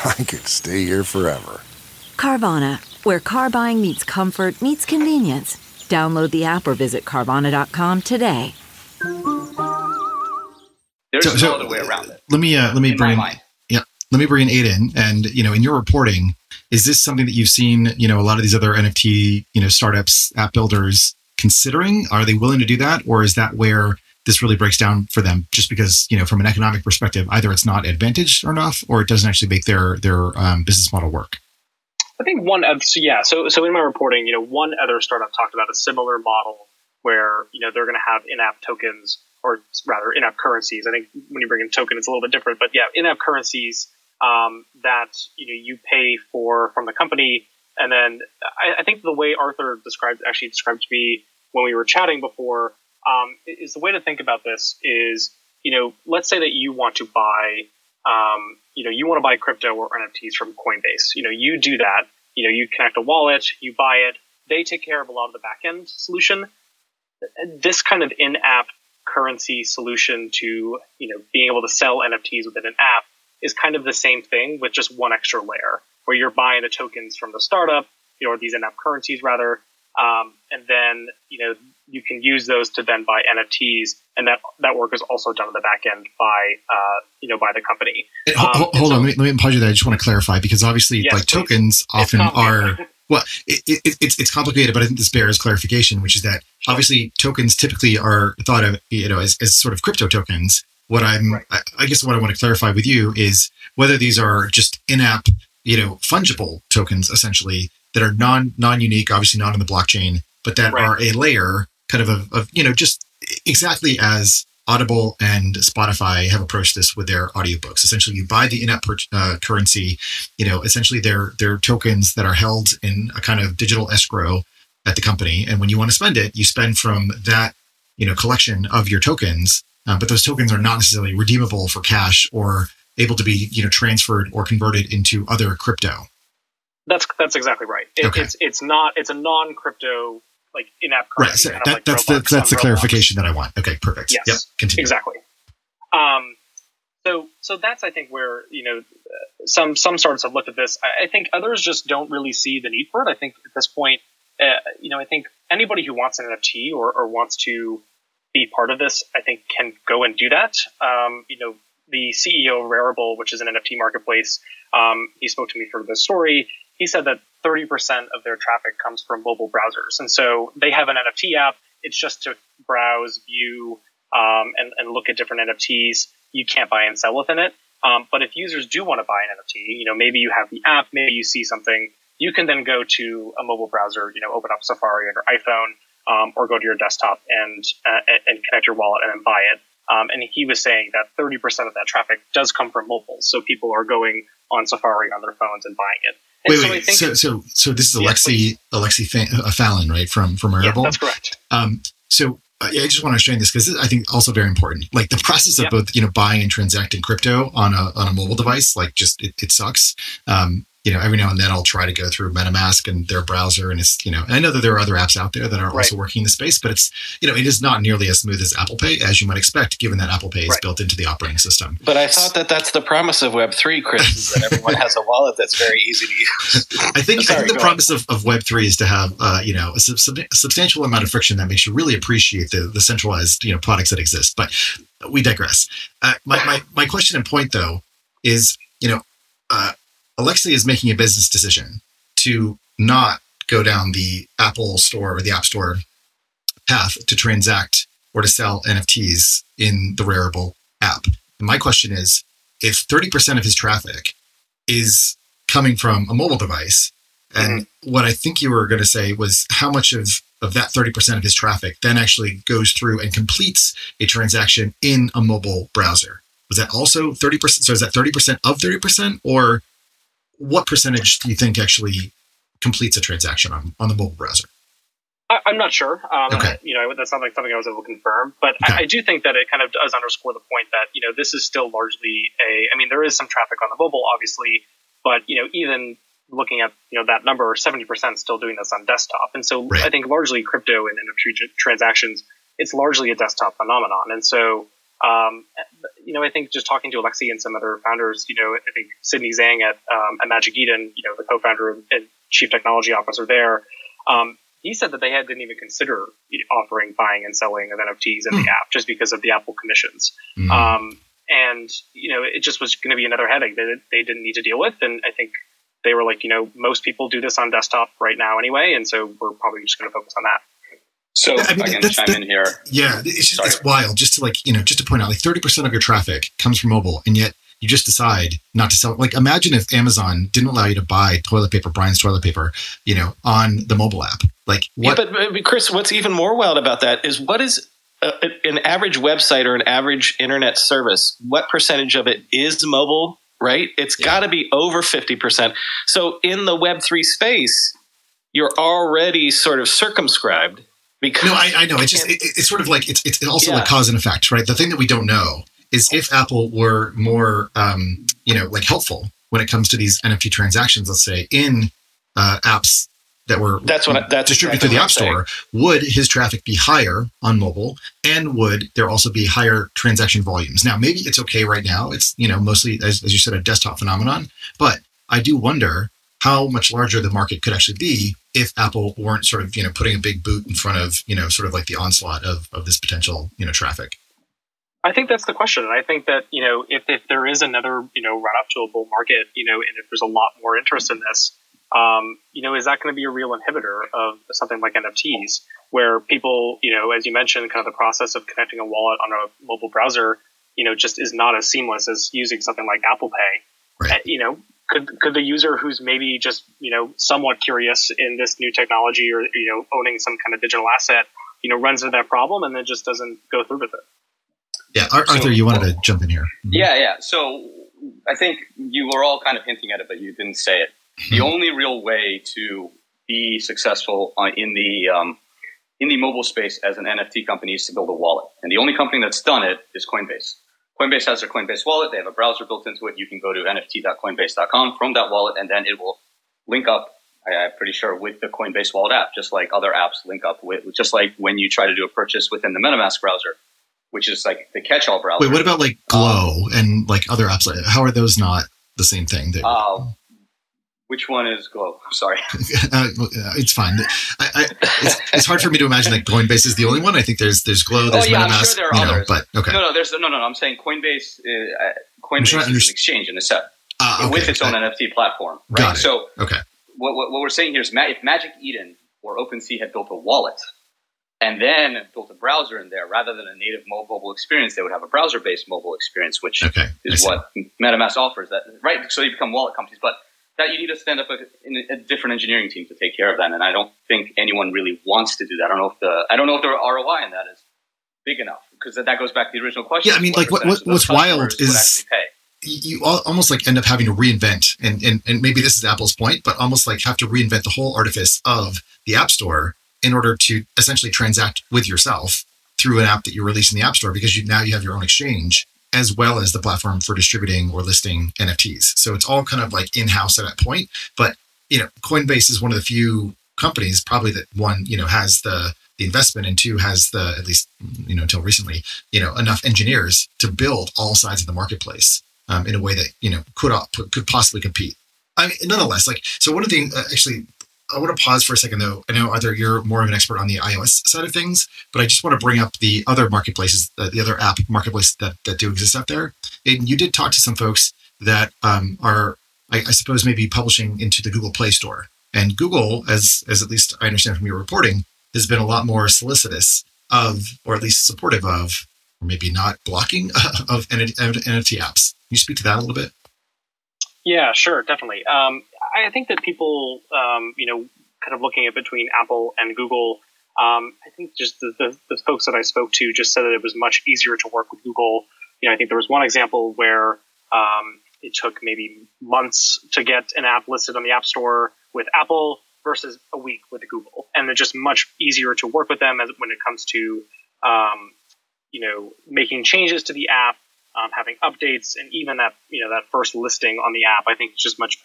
[LAUGHS] I could stay here forever. Carvana, where car buying meets comfort, meets convenience. Download the app or visit Carvana.com today. There's so, no so, other way around it. Let me uh, let me in bring yeah let me bring in Aidan and you know in your reporting is this something that you've seen you know a lot of these other NFT you know startups app builders considering are they willing to do that or is that where this really breaks down for them just because you know from an economic perspective either it's not advantaged enough or it doesn't actually make their their um, business model work. I think one of so yeah so so in my reporting you know one other startup talked about a similar model where you know they're going to have in-app tokens or rather in-app currencies. I think when you bring in token it's a little bit different but yeah in-app currencies um, that you know you pay for from the company. And then I, I think the way arthur described actually described to me when we were chatting before um, is the way to think about this is you know, let's say that you want to buy, um, you know, you want to buy crypto or NFTs from Coinbase. You know, you do that. You know, you connect a wallet, you buy it. They take care of a lot of the backend solution. This kind of in-app currency solution to you know being able to sell NFTs within an app is kind of the same thing with just one extra layer, where you're buying the tokens from the startup, you know, or these in-app currencies rather, um, and then you know you can use those to then buy NFTs, and that that work is also done on the back end by uh, you know by the company. Um, hold, hold so, on, let me, let me pause you there. I just want to clarify because obviously, yes, like tokens often are. Well, it, it, it's it's complicated, but I think this bears clarification, which is that obviously tokens typically are thought of you know as, as sort of crypto tokens. What I'm, right. I, I guess, what I want to clarify with you is whether these are just in-app, you know, fungible tokens essentially that are non non unique, obviously not on the blockchain, but that right. are a layer kind of, of, of you know just exactly as Audible and Spotify have approached this with their audiobooks. Essentially, you buy the in-app per, uh, currency. You know, essentially they're they're tokens that are held in a kind of digital escrow at the company, and when you want to spend it, you spend from that you know collection of your tokens. Uh, but those tokens are not necessarily redeemable for cash or able to be you know transferred or converted into other crypto. That's that's exactly right. It, okay. It's it's not it's a non crypto like in-app currency. Right. So that, like that's the that's the clarification that I want. Okay, perfect. Yes. Yep. Continue. Exactly. Um, so so that's I think where you know some some startups have looked at this. I, I think others just don't really see the need for it. I think at this point, uh, you know, I think anybody who wants an NFT or, or wants to be part of this, I think can go and do that. Um, you know, the CEO of Rarible, which is an NFT marketplace, um, he spoke to me for this story. He said that 30% of their traffic comes from mobile browsers. And so they have an NFT app. It's just to browse, view, um, and, and, look at different NFTs. You can't buy and sell within it. Um, but if users do want to buy an NFT, you know, maybe you have the app, maybe you see something, you can then go to a mobile browser, you know, open up Safari on your iPhone, um, or go to your desktop and uh, and connect your wallet and then buy it. Um, and he was saying that 30% of that traffic does come from mobile. So people are going on Safari on their phones and buying it. And wait, so wait. So, so, so this is Alexei, yeah, Alexei uh, Falin, right? From from Rarible. Yeah, that's correct. Um, so uh, I just want to show you this because I think also very important. Like the process of both, you know, buying and transacting crypto on a on a mobile device, like just it, it sucks. Um, you know, every now and then I'll try to go through MetaMask and their browser, and it's you know, and I know that there are other apps out there that are right. also working in the space, but it's you know, it is not nearly as smooth as Apple Pay as you might expect, given that Apple Pay is right. built into the operating system. But I thought that that's the promise of Web three, Chris, is that everyone has a wallet that's very easy to use. [LAUGHS] I think, Sorry, I think the promise of, of Web three is to have uh, you know a, sub- a substantial amount of friction that makes you really appreciate the the centralized you know products that exist. But we digress. Uh, my, my my question and point though is you know. Uh, Alexei is making a business decision to not go down the Apple store or the App Store path to transact or to sell NFTs in the Rarible app. And my question is if 30% of his traffic is coming from a mobile device, and mm-hmm. what I think you were going to say was how much of, of that 30% of his traffic then actually goes through and completes a transaction in a mobile browser. Was that also 30%? So is that 30% of 30%? Or what percentage do you think actually completes a transaction on, on the mobile browser? I, am not sure. Um, okay. You know, that's not like something I was able to confirm, but okay. I, I, do think that it kind of does underscore the point that you know this is still largely a. I mean, there is some traffic on the mobile, obviously, but you know, even looking at you know that number, 70% still doing this on desktop, and so right. I think largely crypto and NFT transactions, it's largely a desktop phenomenon, and so um, you know, I think just talking to Alexei and some other founders, you know, I think Sidney Zhang at, um, at Magic Eden, you know, the co-founder and chief technology officer there, um, he said that they had, didn't even consider offering buying and selling of NFTs in mm. the hmm. app just because of the Apple commissions. Mm. Um, and you know, it just was going to be another headache that they didn't need to deal with. And I think they were like, you know, most people do this on desktop right now anyway, and so we're probably just going to focus on that. So I, mean, I can chime in here. Yeah, it's just it's wild. Just to like you know, just to point out, like thirty percent of your traffic comes from mobile, and yet you just decide not to sell. Like imagine if Amazon didn't allow you to buy toilet paper, Brian's toilet paper, you know, on the mobile app. Like what? Yeah, but, but Chris, what's even more wild about that is what is a, an average website or an average internet service? What percentage of it is mobile? Right? It's yeah. got to be over fifty percent. So in the Web three space, you're already sort of circumscribed because no, I, I know. It's just it, it's sort of like it's it's also yeah. like cause and effect, right? The thing that we don't know is if Apple were more, um, you know, like helpful when it comes to these NFT transactions, let's say in uh, apps that were that's what I, that's distributed exactly through the App Store, would his traffic be higher on mobile, and would there also be higher transaction volumes? Now, maybe it's okay right now; it's you know mostly, as, as you said, a desktop phenomenon. But I do wonder how much larger the market could actually be if Apple weren't sort of you know putting a big boot in front of you know sort of like the onslaught of of this potential you know traffic. I think that's the question. And I think that, you know, if, if there is another, you know, run up to a bull market, you know, and if there's a lot more interest in this, um, you know, is that going to be a real inhibitor of something like NFTs, where people, you know, as you mentioned, kind of the process of connecting a wallet on a mobile browser, you know, just is not as seamless as using something like Apple Pay. Right. You know, could could the user who's maybe just you know somewhat curious in this new technology or you know owning some kind of digital asset, you know, runs into that problem and then just doesn't go through with it. Yeah, Arthur, so, you wanted to jump in here. Mm-hmm. Yeah, yeah. So I think you were all kind of hinting at it, but you didn't say it. The mm-hmm. only real way to be successful in the um, in the mobile space as an NFT company is to build a wallet, and the only company that's done it is Coinbase. Coinbase has their Coinbase wallet. They have a browser built into it. You can go to nft.coinbase.com from that wallet, and then it will link up. I, am pretty sure with the Coinbase wallet app, just like other apps link up with, just like when you try to do a purchase within the MetaMask browser which is like the catch-all browser. Wait, what about like Glow um, and like other apps? How are those not the same thing? Uh, which one is Glow? I'm sorry. [LAUGHS] uh, it's fine. I, I, it's, it's, hard for me to imagine that Coinbase is the only one. I think there's there's Glow, oh, there's oh, yeah, MetaMask, I'm sure there others. Know, but okay. No, no, there's no, no, no. I'm saying Coinbase. Uh, Coinbase is an exchange in a set uh, okay. with its own NFT platform, right? So, okay. What, what, what we're saying here is, if Magic Eden or OpenSea had built a wallet and then built a browser in there rather than a native mobile experience. They would have a browser-based mobile experience, which okay, is what MetaMask offers. That right, so you become wallet companies, but that you need to stand up a, a, different engineering team to take care of that. And I don't think anyone really wants to do that. I don't know if the I don't know if the ROI in that is big enough because that goes back to the original question. Yeah, I mean, like what, what what's wild is you almost like end up having to reinvent and, and and maybe this is apple's point but almost like have to reinvent the whole artifice of the app store in order to essentially transact with yourself through an app that you release in the App Store because you now you have your own exchange as well as the platform for distributing or listing NFTs. So it's all kind of like in-house at that point. But you know, Coinbase is one of the few companies probably that one, you know, has the the investment and two has the at least you know until recently, you know, enough engineers to build all sides of the marketplace um, in a way that you know could could possibly compete. I mean, nonetheless, like so. One of the uh, actually I want to pause for a second, though. I know, Arthur, you're more of an expert on the iOS side of things, but I just want to bring up the other marketplaces, the, the other app marketplaces that, that do exist out there. And you did talk to some folks that um, are, I, I, suppose, maybe publishing into the Google Play Store. And Google, as as at least I understand from your reporting, has been a lot more solicitous of, or at least supportive of, or maybe not blocking [LAUGHS] of NFT apps. Can you speak to that a little bit? Yeah, sure, definitely. Um, I think that people, um, you know, kind of looking at between Apple and Google, um, I think just the, the, the, folks that I spoke to just said that it was much easier to work with Google. You know, I think there was one example where um, it took maybe months to get an app listed on the App Store with Apple versus a week with Google, and it's just much easier to work with them as when it comes to, um, you know, making changes to the app um, having updates, and even that you know that first listing on the app, I think it's just much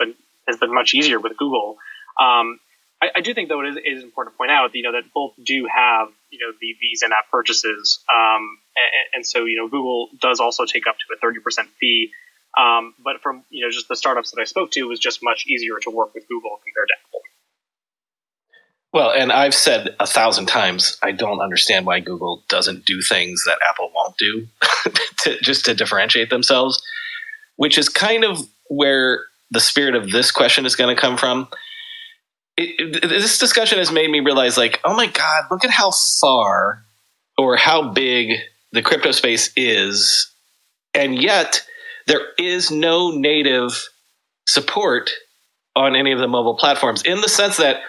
has been much easier with Google. Um, I, I, do think though it is, important to point out you know that both do have you know the, these in-app purchases, um, and, and, so you know Google does also take up to a thirty percent fee. Um, but from you know just the startups that I spoke to, it was just much easier to work with Google compared to Apple. Well, and I've said a thousand times, I don't understand why Google doesn't do things that Apple won't do, [LAUGHS] to, just to differentiate themselves, which is kind of where the spirit of this question is going to come from. It, it, this discussion has made me realize, like, oh my God, look at how far or how big the crypto space is, and yet there is no native support on any of the mobile platforms in the sense that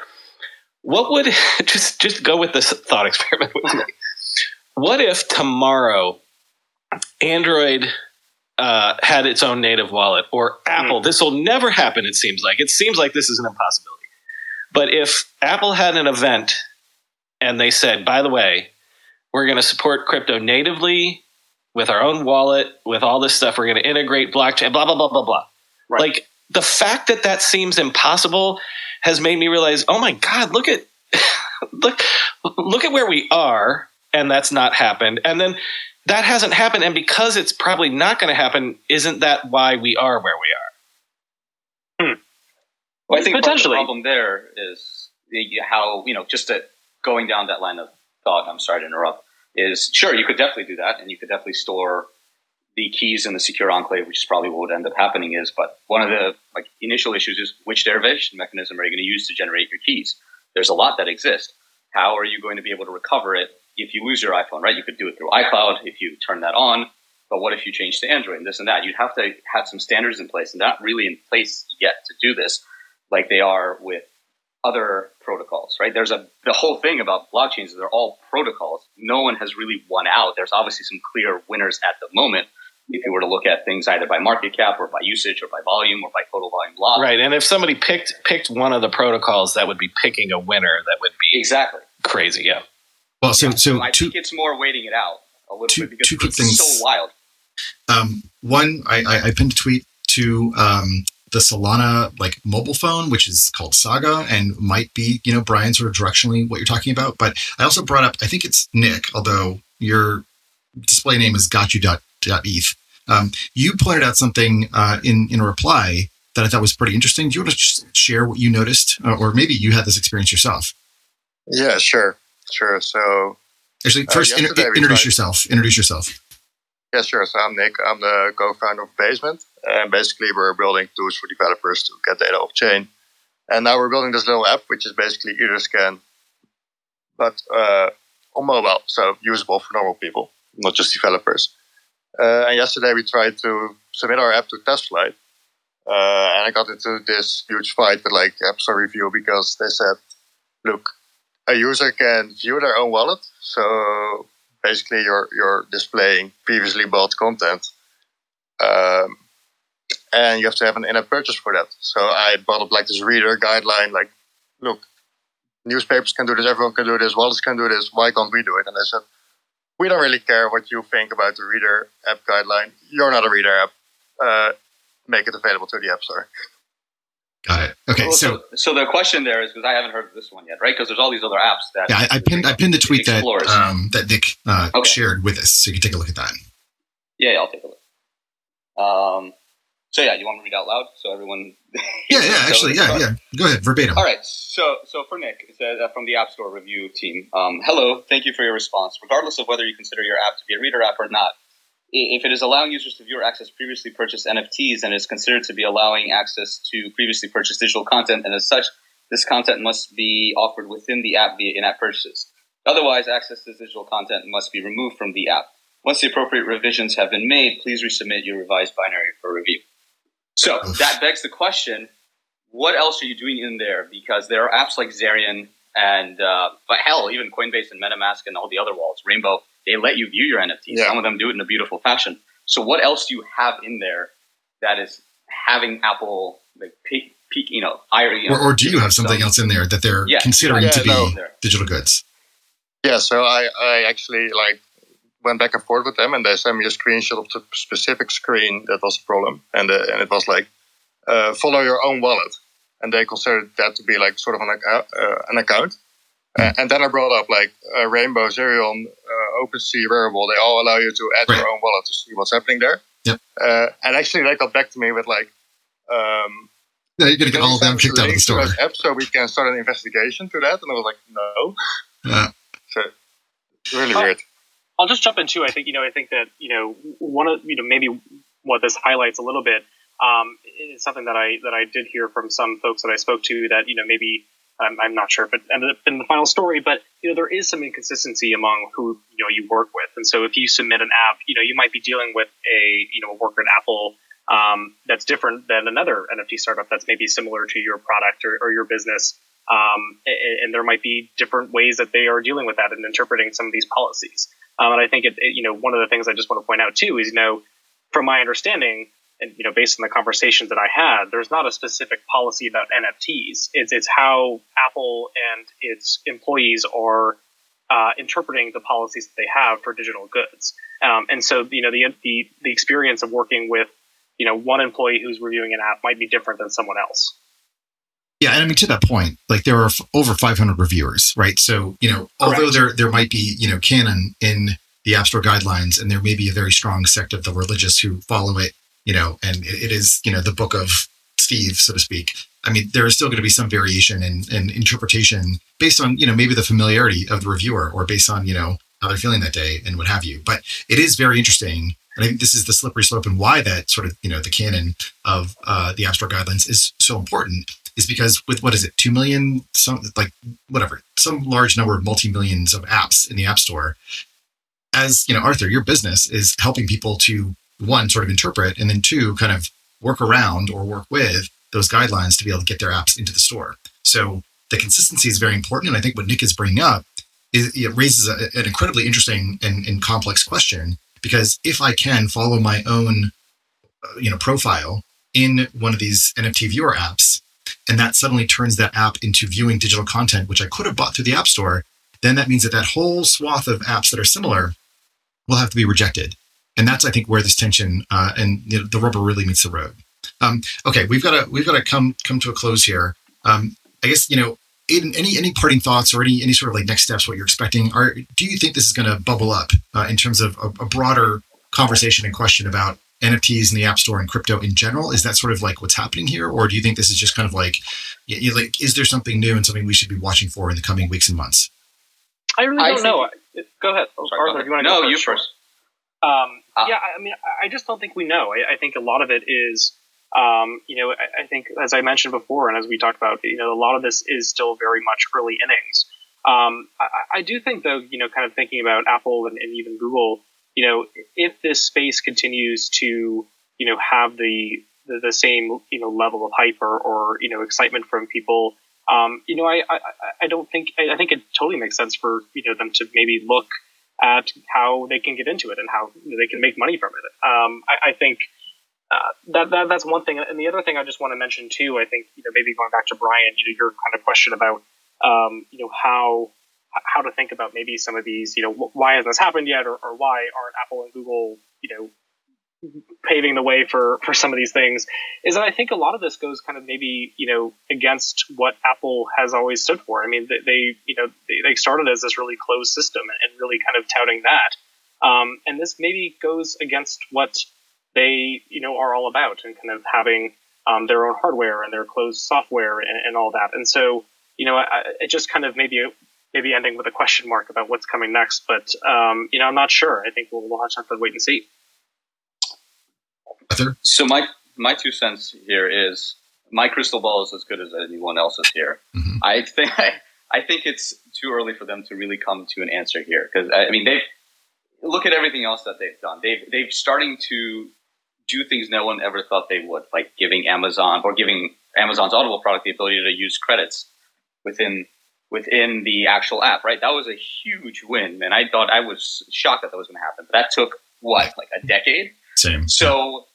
what would [LAUGHS] just just go with this thought experiment with me? What if tomorrow Android uh, had its own native wallet or Apple? Mm. This will never happen. It seems like it seems like this is an impossibility. But if Apple had an event and they said, by the way, we're going to support crypto natively with our own wallet, with all this stuff. We're going to integrate blockchain, blah, blah, blah, blah, blah. Right. Like the fact that that seems impossible has made me realize, oh my God, look at, [LAUGHS] look, look at where we are. And that's not happened. And then that hasn't happened. And because it's probably not going to happen, isn't that why we are where we are? Hmm. Well, I think potentially the problem there is how, you know, just going down that line of thought, I'm sorry to interrupt, is sure, you could definitely do that. And you could definitely store the keys in the secure enclave, which is probably what would end up happening is. But one of the like initial issues is which derivation mechanism are you going to use to generate your keys? There's a lot that exist. How are you going to be able to recover it if you lose your iPhone, right? You could do it through iCloud if you turn that on. But what if you change to Android and this and that? You'd have to have some standards in place, and not really in place yet to do this, like they are with other protocols, right? There's a the whole thing about blockchains is they're all protocols. No one has really won out. There's obviously some clear winners at the moment, if you were to look at things either by market cap or by usage or by volume or by total volume locked. Right. And if somebody picked picked one of the protocols, that would be picking a winner. That would be exactly crazy. Yeah. Well, so so, I two, think it's more waiting it out a little two, bit because two quick it's things. so wild. Um, one, I, I, I pinned a tweet to um, the Solana like mobile phone, which is called Saga, and might be you know Brian sort of directionally what you're talking about. But I also brought up, I think it's Nick, although your display name is gotchu.eth. Um, you pointed out something uh, in in a reply that I thought was pretty interesting. Do you want to just share what you noticed, uh, or maybe you had this experience yourself? Yeah, sure, sure. So, actually, first uh, inter- introduce yourself. Introduce yourself. Yeah, sure. So I'm Nick. I'm the co-founder of Basement, and basically we're building tools for developers to get data off chain. And now we're building this little app, which is basically Etherscan, but uh, on mobile, so usable for normal people, not just developers. Uh, and yesterday we tried to submit our app to TestFlight, uh, and I got into this huge fight with like App Store review because they said, "Look, a user can view their own wallet, so basically you're you're displaying previously bought content, um, and you have to have an in-app purchase for that. So I brought up like this reader guideline, like, look, newspapers can do this, everyone can do this, wallets can do this. Why can't we do it? And I said, we don't really care what you think about the reader app guideline. You're not a reader app. Uh, make it available to the App Store. [LAUGHS] Got it. Okay, well, so, so the question there is because I haven't heard of this one yet, right? Because there's all these other apps that yeah, I, I pinned I pinned the tweet that um, that Nick uh, okay. shared with us, so you can take a look at that. Yeah, yeah I'll take a look. Um, so yeah, you want me to read out loud so everyone? [LAUGHS] yeah, yeah, actually, yeah, yeah. Go ahead, verbatim. All right. So, so for Nick, it says uh, from the App Store review team. Um, Hello, thank you for your response. Regardless of whether you consider your app to be a reader app or not, if it is allowing users to view or access previously purchased NFTs, and is considered to be allowing access to previously purchased digital content, and as such, this content must be offered within the app via in-app purchases. Otherwise, access to digital content must be removed from the app. Once the appropriate revisions have been made, please resubmit your revised binary for review. So that begs the question: What else are you doing in there? Because there are apps like Zerion and, uh, but hell, even Coinbase and MetaMask and all the other wallets, Rainbow, they let you view your NFTs. Yeah. Some of them do it in a beautiful fashion. So what else do you have in there that is having Apple like peak, peak you know, you know or, or, do you have something else in there that they're yeah, considering yeah, to be no. digital goods? Yeah, so I, I actually like went back and forth with them, and they sent me a screenshot of the specific screen that was the problem, and uh, and it was like uh, follow your own wallet, and they considered that to be like sort of an, uh, an account. Uh, and then I brought up like uh, Rainbow, Zerion, uh, OpenSea, Rarible. They all allow you to add right. your own wallet to see what's happening there. Yep. Uh, and actually, they got back to me with like, um, yeah, you're gonna get all of them kicked out of the store. App so we can start an investigation to that. And I was like, no. Yeah. [LAUGHS] So really weird. I'll just jump in too. I think you know. I think that you know one of you know maybe what this highlights a little bit um, is something that I that I did hear from some folks that I spoke to that you know maybe I'm, I'm not sure if it ended up in the final story, but you know there is some inconsistency among who you know you work with, and so if you submit an app, you know you might be dealing with a you know a worker at Apple um, that's different than another NFT startup that's maybe similar to your product or, or your business. Um, and, and, there might be different ways that they are dealing with that and interpreting some of these policies. Um, and I think it, it, you know, one of the things I just want to point out too is, you know, from my understanding, and you know, based on the conversations that I had, there's not a specific policy about NFTs. It's it's how Apple and its employees are uh, interpreting the policies that they have for digital goods. Um, and so, you know, the, the, the experience of working with, you know, one employee who's reviewing an app might be different than someone else. Yeah, and I mean to that point, like there are f- over 500 reviewers, right? So you know, Correct. although there there might be you know canon in the App Store guidelines, and there may be a very strong sect of the religious who follow it, you know, and it, is you know the book of Steve, so to speak. I mean, there is still going to be some variation in, in interpretation based on you know maybe the familiarity of the reviewer or based on you know how they're feeling that day and what have you. But it is very interesting. And I think this is the slippery slope and why that sort of, you know, the canon of uh, the App Store guidelines is so important is because with what is it, 2 million, some like whatever, some large number of multi millions of apps in the App Store. As you know, Arthur, your business is helping people to one, sort of interpret, and then two, kind of work around or work with those guidelines to be able to get their apps into the store. So the consistency is very important. And I think what Nick is bringing up is it raises a, an incredibly interesting and, and complex question because if I can follow my own, uh, you know, profile in one of these NFT viewer apps, and that suddenly turns that app into viewing digital content, which I could have bought through the App Store, then that means that that whole swath of apps that are similar will have to be rejected. And that's, I think, where this tension uh, and you know, the rubber really meets the road. Um, okay, we've got to we've got to come come to a close here. Um, I guess you know, Aidan, any any parting thoughts or any any sort of like next steps? What you're expecting? Are do you think this is going to bubble up uh, in terms of a, a broader conversation and question about NFTs in the App Store and crypto in general? Is that sort of like what's happening here, or do you think this is just kind of like, you, like, is there something new and something we should be watching for in the coming weeks and months? I really don't I know. Go ahead, Sorry, Arthur. Go you want to no, go you first. Um, uh, yeah, I mean, I just don't think we know. I, I think a lot of it is, um, you know, I, I, think as I mentioned before, and as we talked about, you know, a lot of this is still very much early innings. Um, I, I, do think, though, you know, kind of thinking about Apple and, and even Google you know, if this space continues to, you know, have the the, the same, you know, level of hype or, or you know, excitement from people, um, you know, I, I, I don't think I think it totally makes sense for you know them to maybe look at how they can get into it and how they can make money from it. Um, I, I think uh, that, that that's one thing, and the other thing I just want to mention too. I think you know maybe going back to Brian, you know, your kind of question about um, you know how how to think about maybe some of these, you know, why hasn't this happened yet, or, or why aren't Apple and Google, you know, paving the way for for some of these things is that I think a lot of this goes kind of maybe you know against what Apple has always stood for. I mean, they, they you know they, they, started as this really closed system and really kind of touting that, um, and this maybe goes against what they you know are all about and kind of having um, their own hardware and their closed software and, and all that. And so you know, I, it just kind of maybe maybe ending with a question mark about what's coming next. But um, you know, I'm not sure. I think we'll, we'll have to wait and see. Arthur? So my my two cents here is my crystal ball is as good as anyone else's here. Mm-hmm. I think [LAUGHS] I, I think it's too early for them to really come to an answer here because I mean they've look at everything else that they've done. They've they've starting to do things no one ever thought they would, like giving Amazon or giving Amazon's Audible product the ability to use credits within within the actual app, right? That was a huge win, and I thought I was shocked that that was going to happen. But that took what, like a decade? Same. So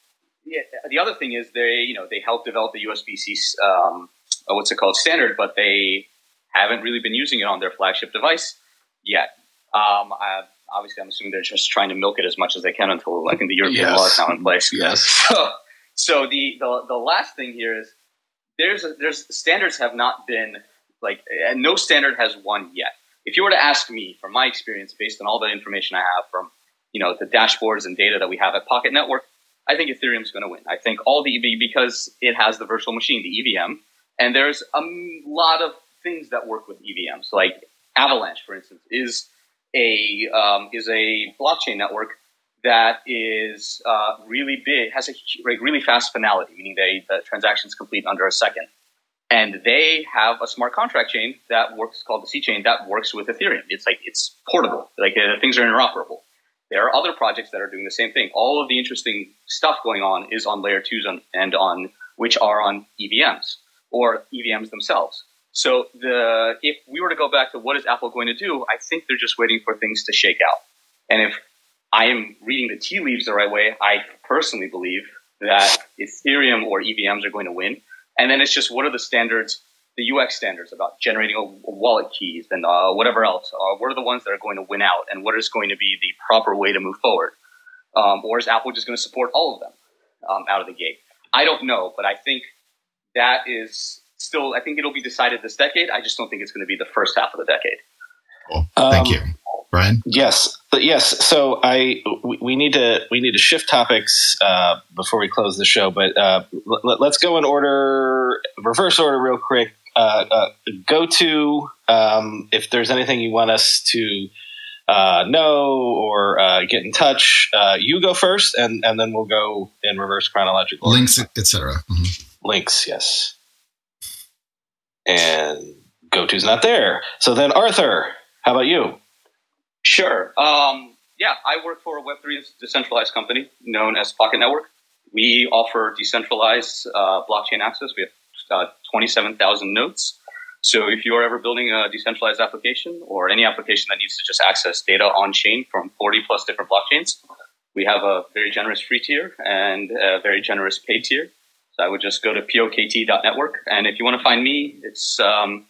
yeah, the other thing is they, you know, they helped develop the USB-C, um, uh, what's it called, standard, but they haven't really been using it on their flagship device yet. Um, I, obviously, I'm assuming they're just trying to milk it as much as they can until I think the European yes. law is now in place. Yes. [LAUGHS] So, so the, the the last thing here is there's a, there's standards have not been like, and no standard has won yet. If you were to ask me, from my experience, based on all the information I have from, you know, the dashboards and data that we have at Pocket Network, I think Ethereum is going to win. I think all the EV because it has the virtual machine, the EVM, and there's a lot of things that work with EVMs. Like Avalanche, for instance, is a um, is a blockchain network that is uh, really big, has a like, really fast finality, meaning they the transactions complete under a second and they have a smart contract chain that works called the C chain that works with Ethereum. It's like it's portable, like uh, things are interoperable. There are other projects that are doing the same thing. All of the interesting stuff going on is on layer twos on, and on which are on EVMs or EVMs themselves. So the if we were to go back to what is Apple going to do, I think they're just waiting for things to shake out. And if I am reading the tea leaves the right way, I personally believe that Ethereum or EVMs are going to win and then it's just what are the standards the UX standards about generating a, a wallet keys and uh, whatever else? Uh, what are the ones that are going to win out, and what is going to be the proper way to move forward? Um, or is Apple just going to support all of them um, out of the gate? I don't know, but I think that is still. I think it'll be decided this decade. I just don't think it's going to be the first half of the decade. Cool. Thank um, you, Brian. Yes, yes. So I we, we, need to we need to shift topics uh, before we close the show, but uh, let, us go in order, reverse order, real quick. Uh, uh, go to um, if there's anything you want us to uh, know or uh, get in touch. Uh, you go first, and and then we'll go in reverse chronological. Links, etc. Mm-hmm. Links, yes. And go to's not there. So then, Arthur, how about you? Sure. Um, yeah, I work for a Web3 decentralized company known as Pocket Network. We offer decentralized uh, blockchain access. We have uh, 27,000 nodes. So if you are ever building a decentralized application or any application that needs to just access data on chain from 40 plus different blockchains, we have a very generous free tier and a very generous paid tier. So I would just go to pokt.network. And if you want to find me, it's, um,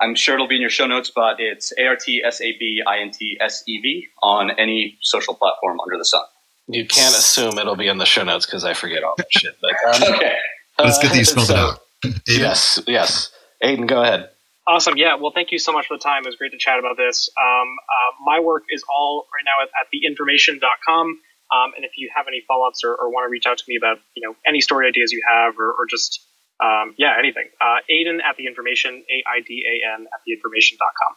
I'm sure it'll be in your show notes, but it's A-R-T-S-A-B-I-N-T-S-E-V on any social platform under the sun. You can't assume it'll be in the show notes because I forget all that shit. But, um, [LAUGHS] okay. But it's good that you spelled so, it out. Yes, yes. Aidan, go ahead. Awesome. Yeah. Well, thank you so much for the time. It was great to chat about this. Um, uh, my work is all right now at, at theinformation.com. Um, and if you have any follow ups or, or want to reach out to me about you know any story ideas you have or, or just um, yeah anything, uh, Aidan at the information, A I D A N at the information.com.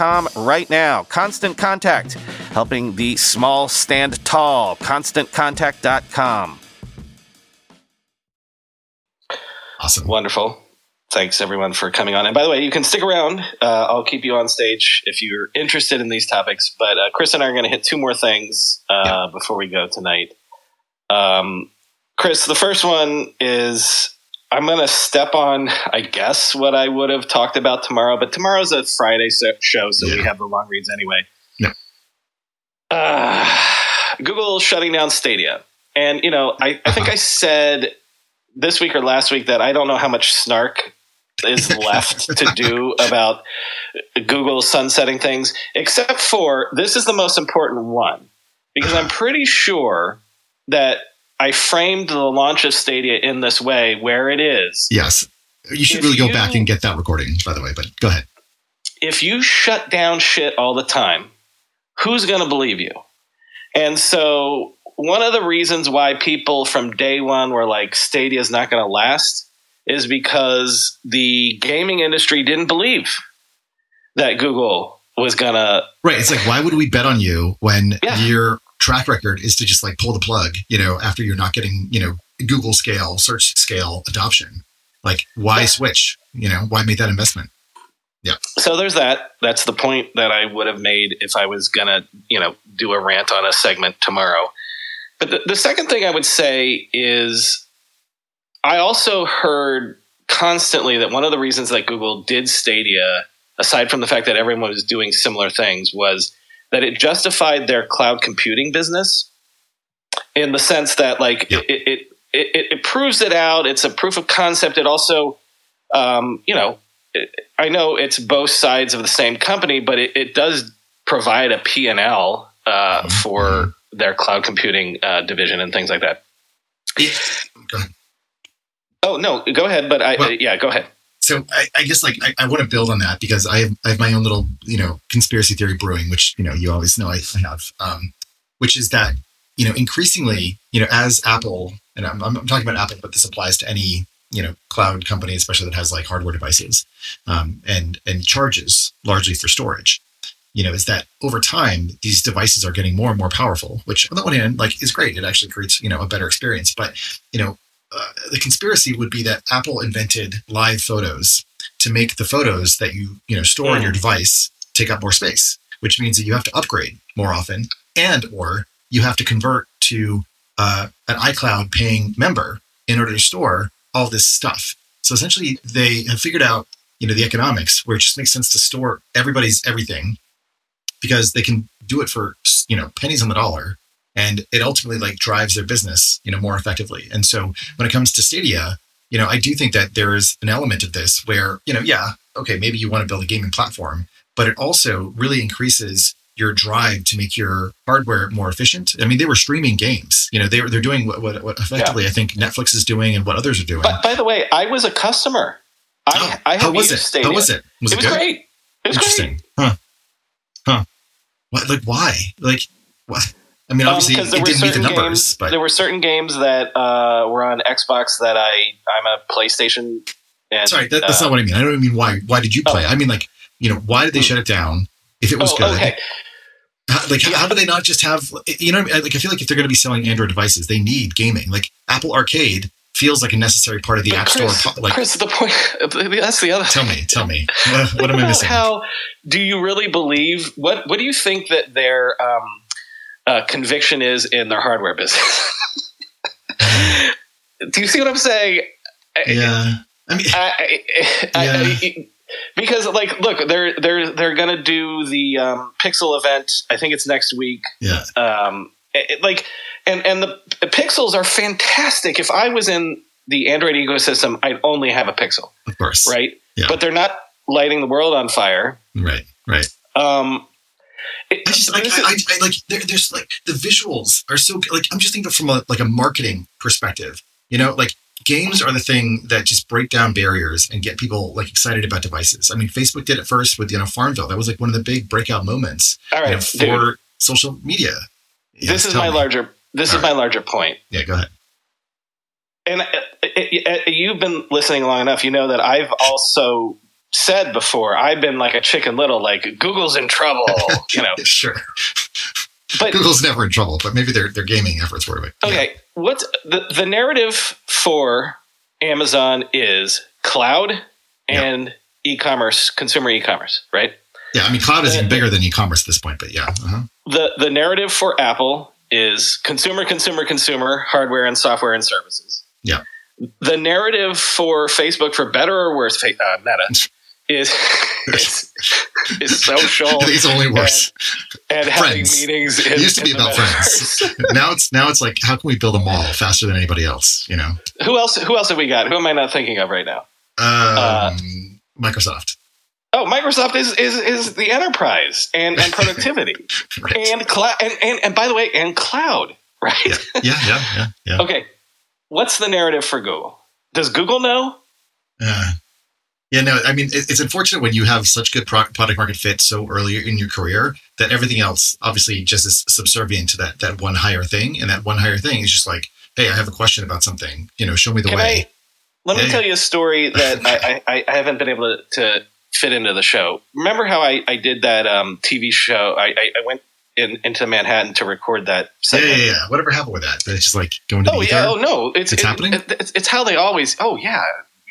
right now. Constant Contact, helping the small stand tall. ConstantContact.com. Awesome. Wonderful. Thanks everyone for coming on. And by the way, you can stick around. Uh, I'll keep you on stage if you're interested in these topics. But uh, Chris and I are going to hit two more things uh, yeah. before we go tonight. Um, Chris, the first one is I'm going to step on, I guess, what I would have talked about tomorrow. But tomorrow's a Friday show, so yeah. we have the long reads anyway. Yeah. Uh, Google shutting down Stadia. And, you know, I, I think I [LAUGHS] said this week or last week that I don't know how much snark is [LAUGHS] left to do about Google sunsetting things, except for this is the most important one because I'm pretty sure that I framed the launch of Stadia in this way, where it is. Yes, you should If really go you- back and get that recording, by the way. But go ahead. if you shut down shit all the time, who's going to believe you? And so, one of the reasons why people from day one were like, Stadia is not going to last is because the gaming industry didn't believe that Google was going to. Right. It's like, why would we bet on you when Yeah. your track record is to just like pull the plug, you know, after you're not getting, you know, Google scale, search scale adoption? Like, why Yeah. switch? You know, why make that investment? Yeah. So, there's that. That's the point that I would have made if I was going to, you know, do a rant on a segment tomorrow. But the, the second thing I would say is I also heard constantly that one of the reasons that Google did Stadia, aside from the fact that everyone was doing similar things, was that it justified their cloud computing business in the sense that, like, Yeah. it, it, it, it, proves it out. It's a proof of concept. It also, um, you know, it, I know it's both sides of the same company, but it, it does provide a P&L uh, for their cloud computing uh, division and things like that. Go ahead. Oh no, go ahead. But I, Well- yeah, go ahead. So I, I guess like I, I want to build on that because I have, I have my own little you know conspiracy theory brewing, which you know you always know I, have, um, which is that you know increasingly you know as Apple and I'm, I'm talking about Apple, but this applies to any you know cloud company, especially that has like hardware devices um, and and charges largely for storage. You know, is that over time these devices are getting more and more powerful, which on the one hand like is great. It actually creates you know a better experience, but you know uh, the conspiracy would be that Apple invented live photos to make the photos that you you know store on your device take up more space, which means that you have to upgrade more often, and or you have to convert to uh, an iCloud paying member in order to store all this stuff. So essentially, they have figured out you know the economics where it just makes sense to store everybody's everything because they can do it for you know pennies on the dollar and it ultimately like drives their business you know more effectively. And so when it comes to stadia you know i do think that there is an element of this where you know yeah okay maybe you want to build a gaming platform but it also really increases your drive to make your hardware more efficient. I mean they were streaming games you know they were they're doing what, what, what effectively i think netflix is doing and what others are doing. But by the way, I was a customer. I, Oh, I how was it? Stadia. how was it? Was it it, was good? great. It was great. interesting. Huh. Huh. What like why? Like what i mean Um, obviously it there were didn't meet the certain numbers games, but there were certain games that uh, were on Xbox that I I'm a PlayStation. And, Sorry, that, that's uh, not what I mean. I don't mean why. Why did you play? Oh. I mean, like, you know, why did they shut it down? If it was oh, good, okay. how, like, how do they not just have? You know, I mean? like, I feel like if they're going to be selling Android devices, they need gaming. Like, Apple Arcade feels like a necessary part of the But App Chris, Store. Like, Chris, the point. [LAUGHS] That's the other. tell me, tell me, what, [LAUGHS] what am I missing? How do you really believe? What What do you think that their um, uh, conviction is in their hardware business? [LAUGHS] do you see what I'm saying? yeah, I mean, I, I, I, because like, look, they're they're they're gonna do the um, Pixel event. I think it's next week. yeah, Um, it- it- like, and and the, the Pixels are fantastic. If I was in the Android ecosystem, I'd only have a Pixel, of course, right? Yeah. But they're not lighting the world on fire. right, right. Um, I [LAUGHS] just like, I, I, I like there, there's like the visuals are so good. like I'm just thinking from a like a marketing perspective. You know, like games are the thing that just break down barriers and get people like excited about devices. I mean, Facebook did it first with you know Farmville. That was like one of the big breakout moments all you know, for dude, social media. this is my me. larger. This All is my larger point. Yeah, go ahead. and uh, uh, uh, you've been listening long enough. You know that I've also said before. I've been like a chicken little, like Google's in trouble. [LAUGHS] You know, Yeah, sure. but Google's never in trouble, but maybe their their gaming efforts were. But, yeah. okay, what's the the narrative for Amazon is cloud and e-commerce, consumer e-commerce, right? Yeah, I mean, cloud is Uh, even bigger than e-commerce at this point, but yeah. Uh-huh. The the narrative for Apple is consumer, consumer, consumer, hardware and software and services. Yeah. The narrative for Facebook, for better or worse, uh, Meta, is is, is social it's only worse. and having meetings. In, It used to be about friends. [LAUGHS] now it's now it's like how can we build a mall faster than anybody else? You know, who else? Who else have we got? Who am I not thinking of right now? um, Microsoft, Oh, Microsoft is is is the enterprise and, and productivity [LAUGHS] right? and cloud and, and and by the way and cloud [LAUGHS] right? Yeah, yeah, yeah, yeah. yeah. okay, what's the narrative for Google? Does Google know? Uh, yeah, no, I mean, it's unfortunate when you have such good product market fit so early in your career that everything else obviously just is subservient to that that one higher thing, and that one higher thing is just like, hey, I have a question about something. You know, show me the Can way. I, let me tell you a story [LAUGHS] that I, I, I haven't been able to, to fit into the show. Remember how I, I did that um, TV show? I, I, I went in, into Manhattan to record that yeah, segment. yeah, yeah. Whatever happened with that? But it's just like going to Oh the yeah! ether. Oh no! It's It's it- happening? it- it's, it's how they always. Oh yeah!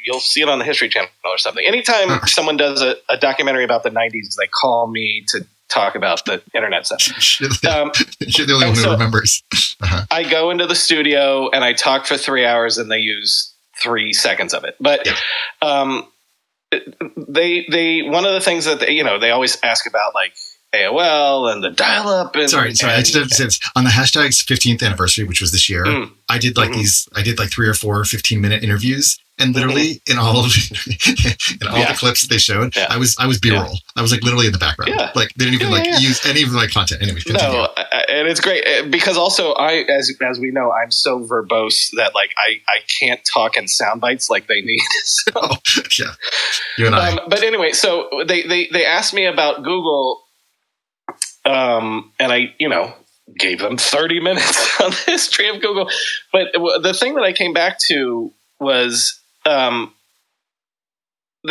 You'll see it on the History Channel or something. Anytime someone does a, a documentary about the '90s, they call me to talk about the internet stuff. [LAUGHS] Um, You're the only one who so- remembers. Uh-huh. I go into the studio and I talk for three hours, and they use three seconds of it. But Yeah. um, they they one of the things that they, you know they always ask about like AOL and the dial up and Sorry, sorry. I just have to say this. on the hashtag's 15th anniversary, which was this year. Mm. I did like Mhm. these. I did like three or four 15 minute interviews, and literally in all of [LAUGHS] in all Mm-hmm. Yeah. the clips that they showed, Yeah. I was I was B roll. I was like literally in the background. Like they didn't even like use any of my content. Anyway, continue. No, and it's great uh, because also I, as as we know, I'm so verbose that like I I can't talk in sound bites like they need. [LAUGHS] So, [LAUGHS] Oh, yeah, you and I. um, but anyway, so they they they asked me about Google, um, and I you know gave them 30 minutes on the history of Google. But the thing that I came back to was. Um,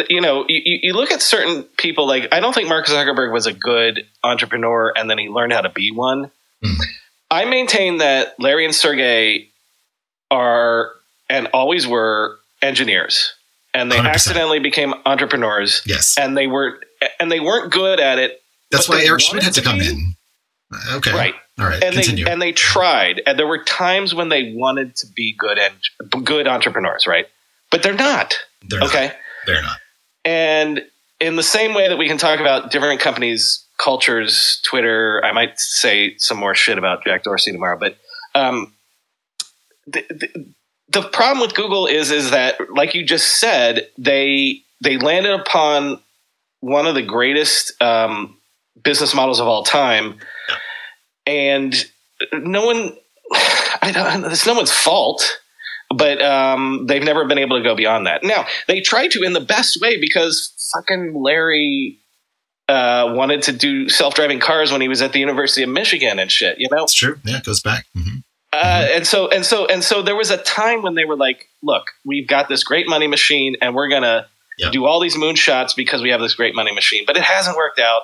you know, you, you look at certain people like I don't think Mark Zuckerberg was a good entrepreneur, and then he learned how to be one. Mm. I maintain that Larry and Sergey are and always were engineers, and they 100%. accidentally became entrepreneurs, yes, and they were and they weren't good at it, that's why Eric Schmidt had to come be. in. Uh, Okay, right? all right, And continue. they and they tried, and there were times when they wanted to be good and good entrepreneurs, right? But they're not. They're not. Okay. They're not. And in the same way that we can talk about different companies' cultures, Twitter, I might say some more shit about Jack Dorsey tomorrow, but um, the, the, the problem with Google is is that, like you just said, they they landed upon one of the greatest um, business models of all time, and no one, [SIGHS] I don't, it's no one's fault but um, they've never been able to go beyond that. Now they tried to in the best way because fucking Larry uh, wanted to do self-driving cars when he was at the University of Michigan and shit. You know, It's true. Yeah, it goes back. hmm uh, and so and so and so there was a time when they were like, "Look, we've got this great money machine, and we're gonna Yeah. do all these moonshots because we have this great money machine." But it hasn't worked out,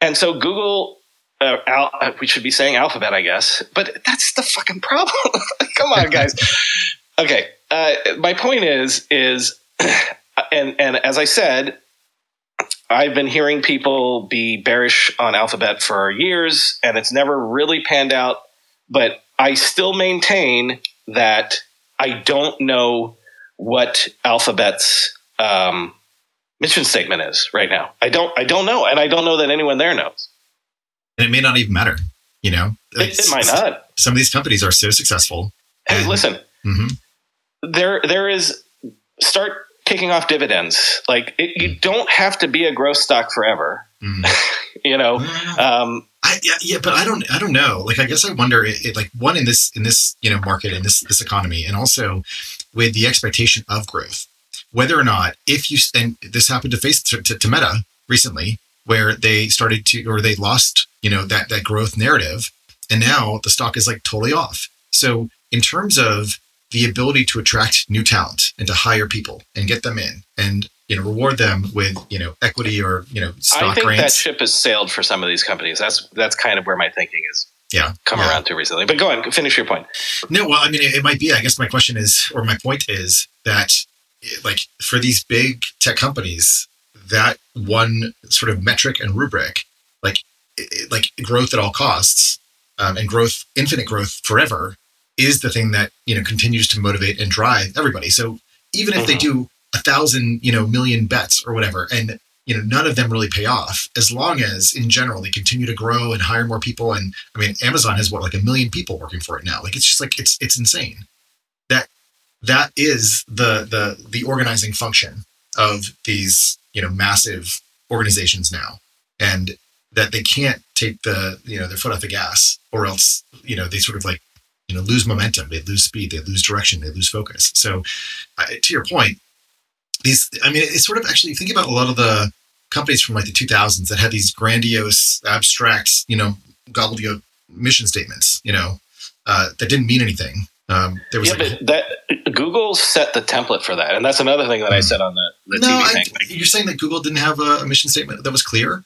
and so Google. Uh, Al- uh, we should be saying alphabet, I guess, but that's the fucking problem. [LAUGHS] Come on, guys. [LAUGHS] okay, uh, my point is is, [CLEARS THROAT] and and as I said, I've been hearing people be bearish on Alphabet for years, and it's never really panned out. But I still maintain that I don't know what Alphabet's um, mission statement is right now. I don't. I don't know, and I don't know that anyone there knows. And it may not even matter. You know, It, it might not. Some of these companies are so successful. Hey, And- listen. Mhm. There, there is. Start kicking off dividends. Like it, you don't have to be a growth stock forever. Mhm. [LAUGHS] You know. Mm. Um, I, yeah, yeah, but I don't, I don't know. Like, I guess I wonder, it, it, like, one in this, in this, you know, market in this, this economy, and also with the expectation of growth, whether or not, if you, and this happened to face to, to, to Meta recently, where they started to, or they lost, you know, that that growth narrative, and now the stock is like totally off. So, in terms of the ability to attract new talent and to hire people and get them in, and you know, reward them with you know equity or you know stock grants I think that ship has sailed for some of these companies. That's that's kind of where my thinking is yeah, come yeah. around to recently. But go on, finish your point. No, well, I mean, it, it might be. I guess my question is, or my point is that, like, for these big tech companies, that one sort of metric and rubric, like, like growth at all costs, um, and growth, infinite growth forever, is the thing that you know continues to motivate and drive everybody. So even if they Mhm. do a thousand, you know, million bets or whatever, and you know none of them really pay off, as long as in general they continue to grow and hire more people, and I mean, Amazon has what like a million people working for it now. Like it's just like it's it's insane. That that is the the the organizing function of these you know massive organizations now, and that they can't take the you know their foot off the gas, or else you know they sort of like you know lose momentum, they lose speed, they lose direction, they lose focus. So, uh, to your point, these I mean, it's sort of actually think about a lot of the companies from like the 2000s that had these grandiose, abstract, you know, gobbledygook mission statements, you know, uh, that didn't mean anything. Um, there was yeah, like, but that Google set the template for that, and that's another thing that I said on the, the no, TV I, thing. you're saying that Google didn't have a, a mission statement that was clear.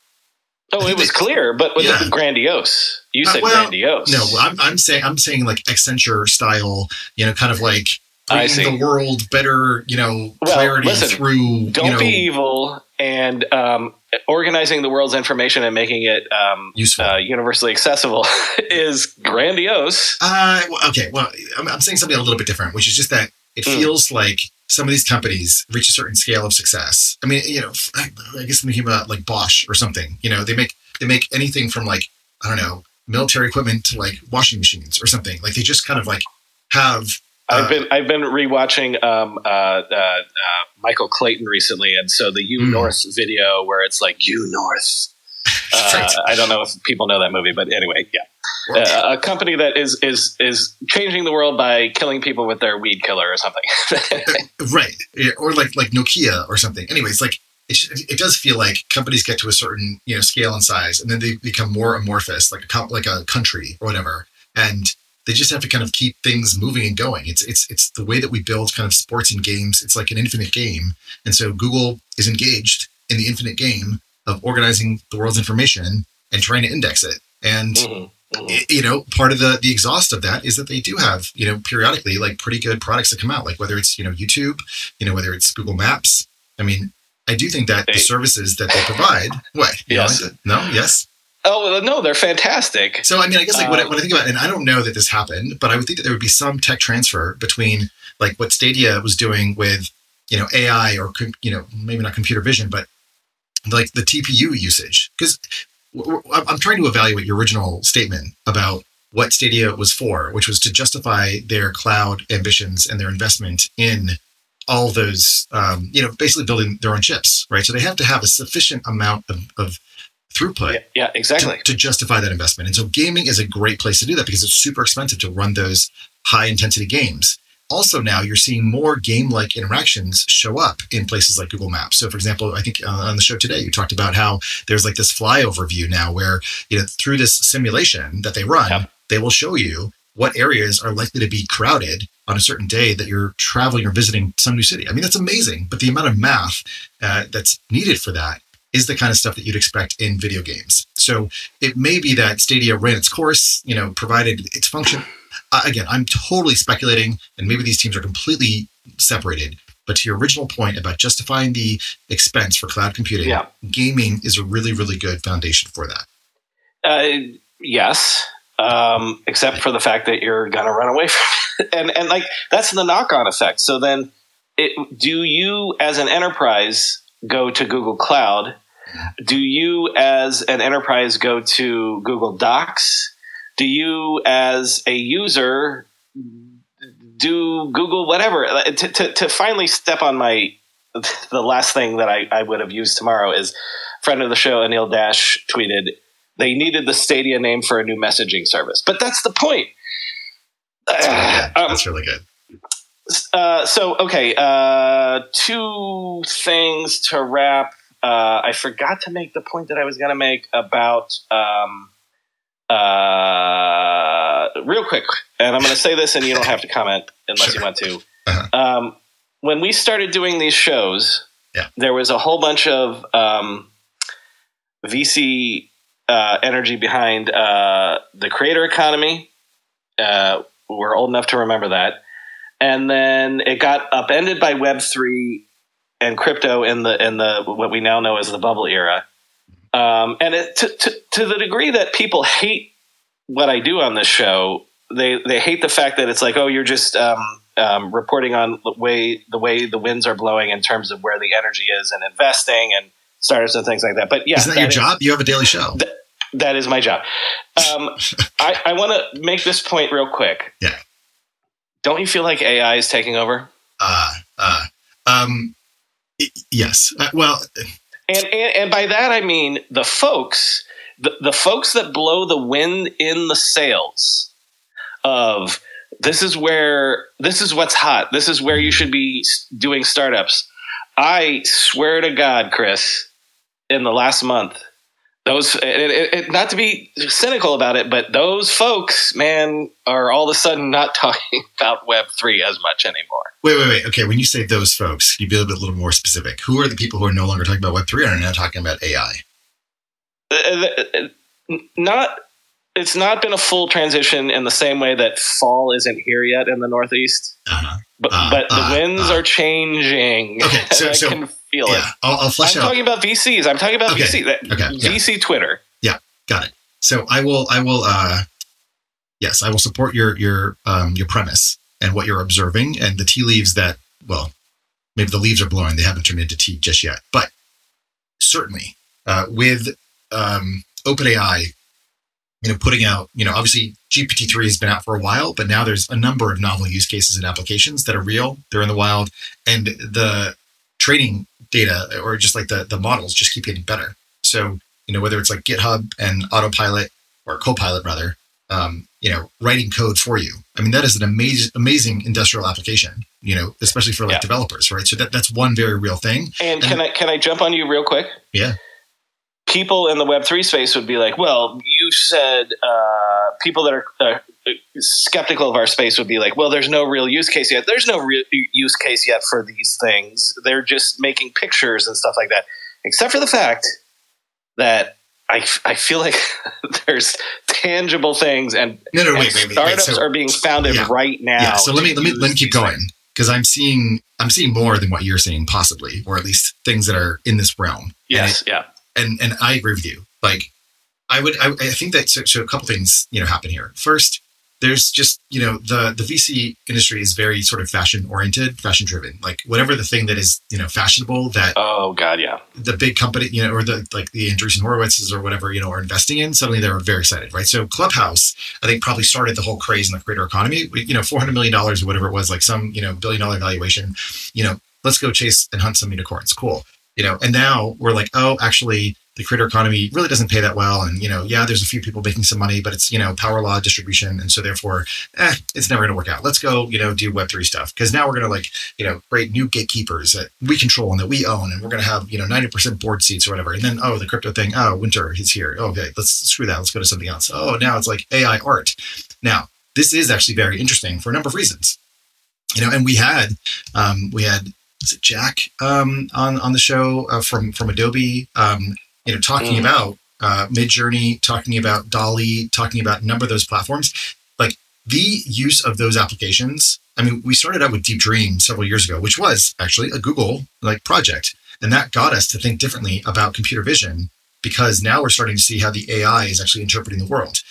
Oh, it was clear, but with Yeah. grandiose. You Uh, said well, grandiose. No, I'm, I'm saying I'm saying like Accenture style, you know, kind of like I bringing see. the world better, you know, Well, clarity listen, through. Don't you know, be evil and um, organizing the world's information and making it um, useful. uh, universally accessible [LAUGHS] is grandiose. Uh, okay. Well, I'm, I'm saying something a little bit different, which is just that it Mm. feels like some of these companies reach a certain scale of success. I mean, you know, I, I guess I'm thinking about like Bosch or something. You know, they make they make anything from like I don't know military equipment to like washing machines or something. Like they just kind of like have. I've uh, been I've been rewatching um, uh, uh, uh, Michael Clayton recently, and so the U Mm. North video where it's like U North. [LAUGHS] Uh, Right. I don't know if people know that movie, but anyway, yeah, uh, a company that is is is changing the world by killing people with their weed killer or something. [LAUGHS] right. Or like like nokia or something. Anyways like it, it does feel like companies get to a certain you know scale and size and then they become more amorphous like a like a country or whatever. And they just have to kind of keep things moving and going. It's it's it's the way that we build kind of sports and games. It's like an infinite game. And so google is engaged in the infinite game of organizing the world's information and trying to index it. And Mhm, mhm. you know part of the the exhaust of that is that they do have you know periodically like pretty good products that come out like whether it's you know youtube you know whether it's google maps i mean i do think that the services that they provide what Yes. know, no yes Oh no, they're fantastic. so i mean i guess like when, I, Uh, when i think about and i don't know that this happened but i would think that there would be some tech transfer between like what stadia was doing with you know ai or com- you know maybe not computer vision but like the tpu usage because i'm trying to evaluate your original statement about what stadia was for which was to justify their cloud ambitions and their investment in all those um, you know basically building their own chips right so they have to have a sufficient amount of, of throughput Yeah, yeah, exactly. to, to justify that investment. And so gaming is a great place to do that because it's super expensive to run those high intensity games. Also, now you're seeing more game like interactions show up in places like Google Maps. So, for example, I think uh, on the show today, you talked about how there's like this flyover view now where, you know, through this simulation that they run, Yep. they will show you what areas are likely to be crowded on a certain day that you're traveling or visiting some new city. I mean, that's amazing. But the amount of math uh, that's needed for that is the kind of stuff that you'd expect in video games. So it may be that Stadia ran its course, you know, provided its function. Uh, again, I'm totally speculating, and maybe these teams are completely separated. But to your original point about justifying the expense for cloud computing, Yeah. gaming is a really, really good foundation for that. Uh, yes, um, except for the fact that you're gonna run away [LAUGHS] from it. and and like that's the knock-on effect. So then, it, do you as an enterprise go to Google Cloud? Do you as an enterprise go to Google Docs? Do you as a user do Google whatever to, to, to finally step on my [LAUGHS] the last thing that I, I would have used tomorrow is friend of the show Anil Dash tweeted they needed the Stadia name for a new messaging service, but that's the point. Yeah, [SIGHS] Um, that's really good. uh, so okay, uh, two things to wrap. Uh, I forgot to make the point that I was going to make about um, uh, real quick, and I'm going to say this, and you don't have to comment unless you want to. Uh-huh. Um, when we started doing these shows, Yeah. there was a whole bunch of um, VC uh, energy behind uh, the creator economy. Uh, we're old enough to remember that and then it got upended by Web three and crypto in the in the what we now know as the bubble era. Um, and it, to, to to the degree that people hate what I do on this show, they they hate the fact that it's like, oh, you're just um, um, reporting on the way the way the winds are blowing in terms of where the energy is and investing and startups and things like that. But yeah, Isn't that, your is- job? You have a daily show. that is my job. Um, [LAUGHS] I, I want to make this point real quick. Yeah. Don't you feel like AI is taking over? Uh, uh, um, y- yes. Uh, well, And, and and by that I mean the folks, the, the folks that blow the wind in the sails of this is where this is what's hot. This is where you should be doing startups. I swear to God, Chris, in the last month, those it, it, it, not to be cynical about it, but those folks, man, are all of a sudden not [LAUGHS] talking about Web three as much anymore. Wait, wait, wait. Okay, when you say those folks, can you be a little bit more specific? Who are the people who are no longer talking about Web three and are now talking about AI? Uh, uh, not it's not been a full transition in the same way that fall isn't here yet in the Northeast. Uh-huh. But, uh, but the uh, winds uh, are changing. Okay, so, [LAUGHS] so, feel yeah, it. I'll, I'll flesh I'm out. talking about VCs. I'm talking about okay. VC. Okay, VC. Twitter. Yeah, got it. So I will. I will. uh Yes, I will support your your um your premise and what you're observing and the tea leaves that. Well, maybe the leaves are blowing. They haven't turned into tea just yet, but certainly uh, with um, OpenAI you know, putting out, you know, obviously GPT-3 has been out for a while, but now there's a number of novel use cases and applications that are real. They're in the wild and the training data or just like the, the models just keep getting better. So, you know, whether it's like GitHub and autopilot or copilot rather, um, you know, writing code for you. I mean, that is an amazing, amazing industrial application, you know, especially for like yeah. developers, right? So that, that's one very real thing. And, and can I, can I jump on you real quick? Yeah people in the Web3 space would be like, well, you said uh, people that are uh, skeptical of our space would be like, well, there's no real use case yet. There's no real use case yet for these things. They're just making pictures and stuff like that, except for the fact that I, I feel like [LAUGHS] there's tangible things and, no, no, and wait, wait, startups wait, so, are being founded yeah, right now. Yeah, so let me let me let me keep going because I'm seeing I'm seeing more than what you're seeing possibly, or at least things that are in this realm. Yes, it, yeah and and I agree with you. Like, I would, I, I think that so, so, a couple things you know happen here. First, there's just you know the the VC industry is very sort of fashion oriented, fashion driven. Like whatever the thing that is you know fashionable that oh god yeah the big company you know or the like the Andreessen Horowitzes or whatever you know are investing in suddenly they're very excited right. So Clubhouse I think probably started the whole craze in the creator economy. You know, four hundred million dollars or whatever it was, like some you know billion dollar valuation. You know, let's go chase and hunt some unicorns. Cool. You know, and now we're like, oh, actually, the creator economy really doesn't pay that well. And, you know, yeah, there's a few people making some money, but it's, you know, power law distribution. And so therefore, eh, it's never going to work out. Let's go, you know, do Web3 stuff. Cause now we're going to like, you know, create new gatekeepers that we control and that we own. And we're going to have, you know, 90% board seats or whatever. And then, oh, the crypto thing. Oh, winter, is here. Okay. Let's screw that. Let's go to something else. Oh, now it's like AI art. Now, this is actually very interesting for a number of reasons. You know, and we had, um, we had, was it Jack um, on on the show uh, from from Adobe? Um, you know, talking mm. about uh, Midjourney, talking about DALL-E, talking about a number of those platforms. Like the use of those applications. I mean, we started out with Deep Dream several years ago, which was actually a Google like project, and that got us to think differently about computer vision because now we're starting to see how the AI is actually interpreting the world.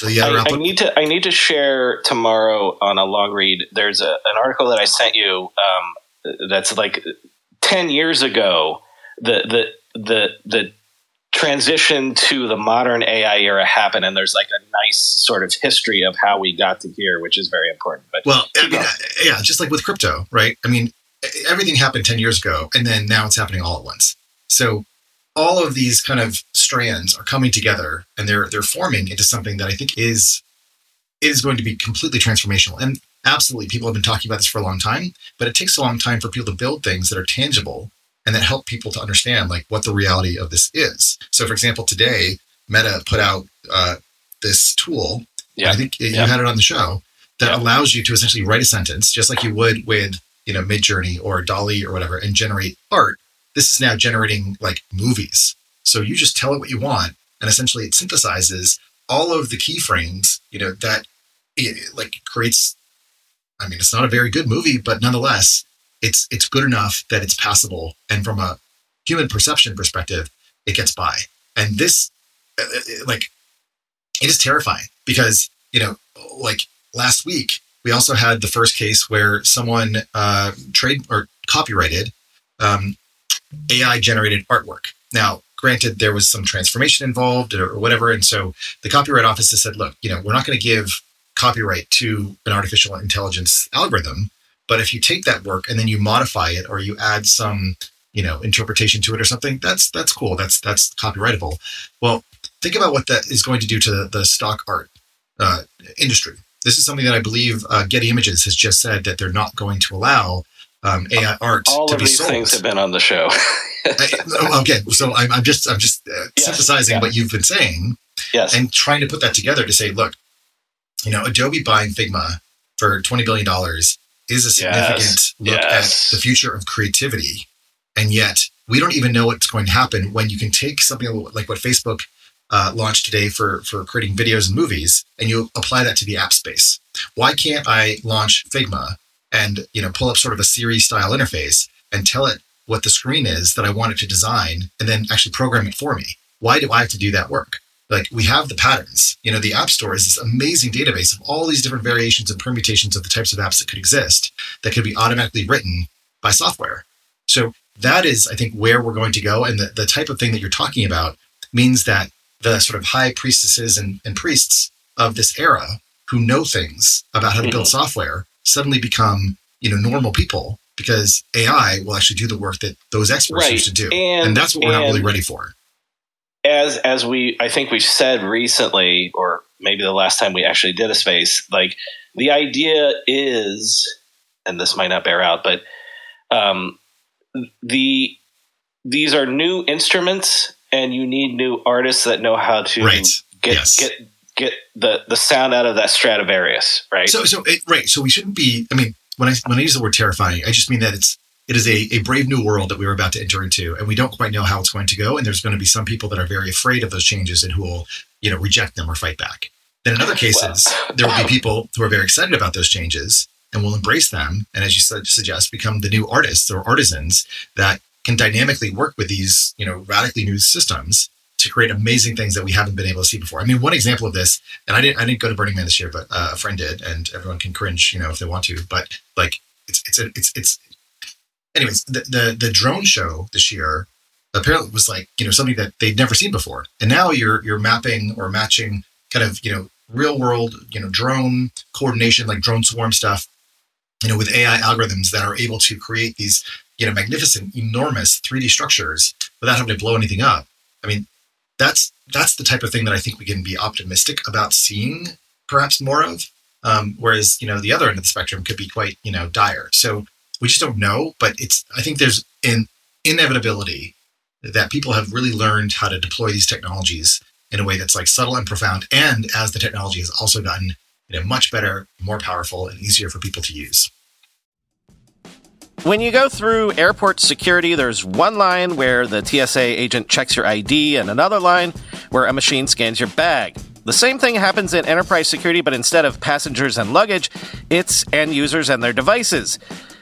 The I, I, need to I need to share tomorrow on a long read. There's a, an article that I sent you um, that's like ten years ago. The the the the transition to the modern AI era happened and there's like a nice sort of history of how we got to here, which is very important. But well, I mean, yeah, just like with crypto, right? I mean, everything happened ten years ago, and then now it's happening all at once. So all of these kind of strands are coming together, and they're they're forming into something that I think is is going to be completely transformational. And absolutely, people have been talking about this for a long time, but it takes a long time for people to build things that are tangible and that help people to understand like what the reality of this is. So, for example, today Meta put out uh, this tool. Yeah. I think you yeah. had it on the show that yeah. allows you to essentially write a sentence just like you would with you know Midjourney or DALL-E or whatever, and generate art. This is now generating like movies. So you just tell it what you want, and essentially it synthesizes all of the keyframes. You know that it, like creates. I mean, it's not a very good movie, but nonetheless, it's it's good enough that it's passable, and from a human perception perspective, it gets by. And this, uh, uh, like, it is terrifying because you know, like last week we also had the first case where someone uh, trade or copyrighted um, AI generated artwork. Now, granted, there was some transformation involved or whatever, and so the copyright office has said, look, you know, we're not going to give copyright to an artificial intelligence algorithm but if you take that work and then you modify it or you add some, you know, interpretation to it or something, that's that's cool. That's that's copyrightable. Well, think about what that is going to do to the, the stock art uh, industry. This is something that I believe uh, Getty Images has just said that they're not going to allow um, AI art All to of these things have been on the show. [LAUGHS] I- okay, so I'm, I'm just I'm just uh, Yes, synthesizing yeah. what you've been saying yes. and trying to put that together to say, look, you know, Adobe buying Figma for twenty billion dollars is a significant Yes, look yes. at the future of creativity, and yet we don't even know what's going to happen when you can take something like what Facebook uh, launched today for for creating videos and movies, and you apply that to the app space. Why can't I launch Figma and you know pull up sort of a Siri style interface and tell it what the screen is that I want it to design, and then actually program it for me? Why do I have to do that work? Like we have the patterns. You know the app store is this amazing database of all these different variations and permutations of the types of apps that could exist that could be automatically written by software. So that is i think where we're going to go and the, the type of thing that you're talking about means that the sort of high priestesses and, and priests of this era who know things about how to build mm-hmm. software suddenly become you know normal people because ai will actually do the work that those experts Right. used to do. And- and that's what we're not really ready for as as we I think we've said recently, or maybe the last time we actually did a space, like the idea is, and this might not bear out, but um, the these are new instruments, and you need new artists that know how to Right. get Yes. get get the the sound out of that Stradivarius, right? So, so it, right. So we shouldn't be. I mean, when I when I use the word terrifying, I just mean that it's it is a, a brave new world that we are about to enter into, and we don't quite know how it's going to go. And there's going to be some people that are very afraid of those changes and who will, you know, reject them or fight back. Then in other cases, there will be people who are very excited about those changes and will embrace them, and as you said, suggest, become the new artists or artisans that can dynamically work with these, you know, radically new systems to create amazing things that we haven't been able to see before. I mean, one example of this, and I didn't, I didn't go to Burning Man this year, but uh, a friend did, and everyone can cringe, you know, if they want to. But like, it's it's a, it's it's. Anyways, the, the the drone show this year apparently was like you know something that they'd never seen before, and now you're you're mapping or matching kind of you know real world you know drone coordination like drone swarm stuff, you know, with AI algorithms that are able to create these you know magnificent, enormous 3D structures without having to blow anything up. I mean, that's that's the type of thing that I think we can be optimistic about seeing perhaps more of. Um, whereas you know the other end of the spectrum could be quite you know dire. So we just don't know. But it's I think there's an inevitability that people have really learned how to deploy these technologies in a way that's like subtle and profound. And as the technology has also gotten you know much better, more powerful, and easier for people to use. When you go through airport security, there's one line where the TSA agent checks your ID and another line where a machine scans your bag. The same thing happens in enterprise security, but instead of passengers and luggage, it's end users and their devices.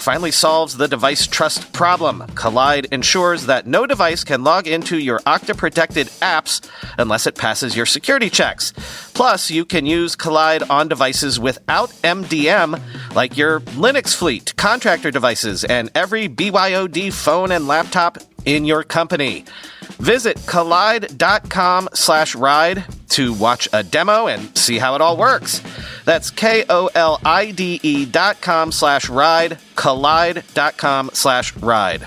finally solves the device trust problem. Kolide ensures that no device can log into your Okta protected apps unless it passes your security checks. Plus, you can use Kolide on devices without MDM, like your Linux fleet, contractor devices, and every BYOD phone and laptop in your company. Visit kolide.com slash ride to watch a demo and see how it all works. That's K O L I D E dot com slash ride, kolide dot com slash ride.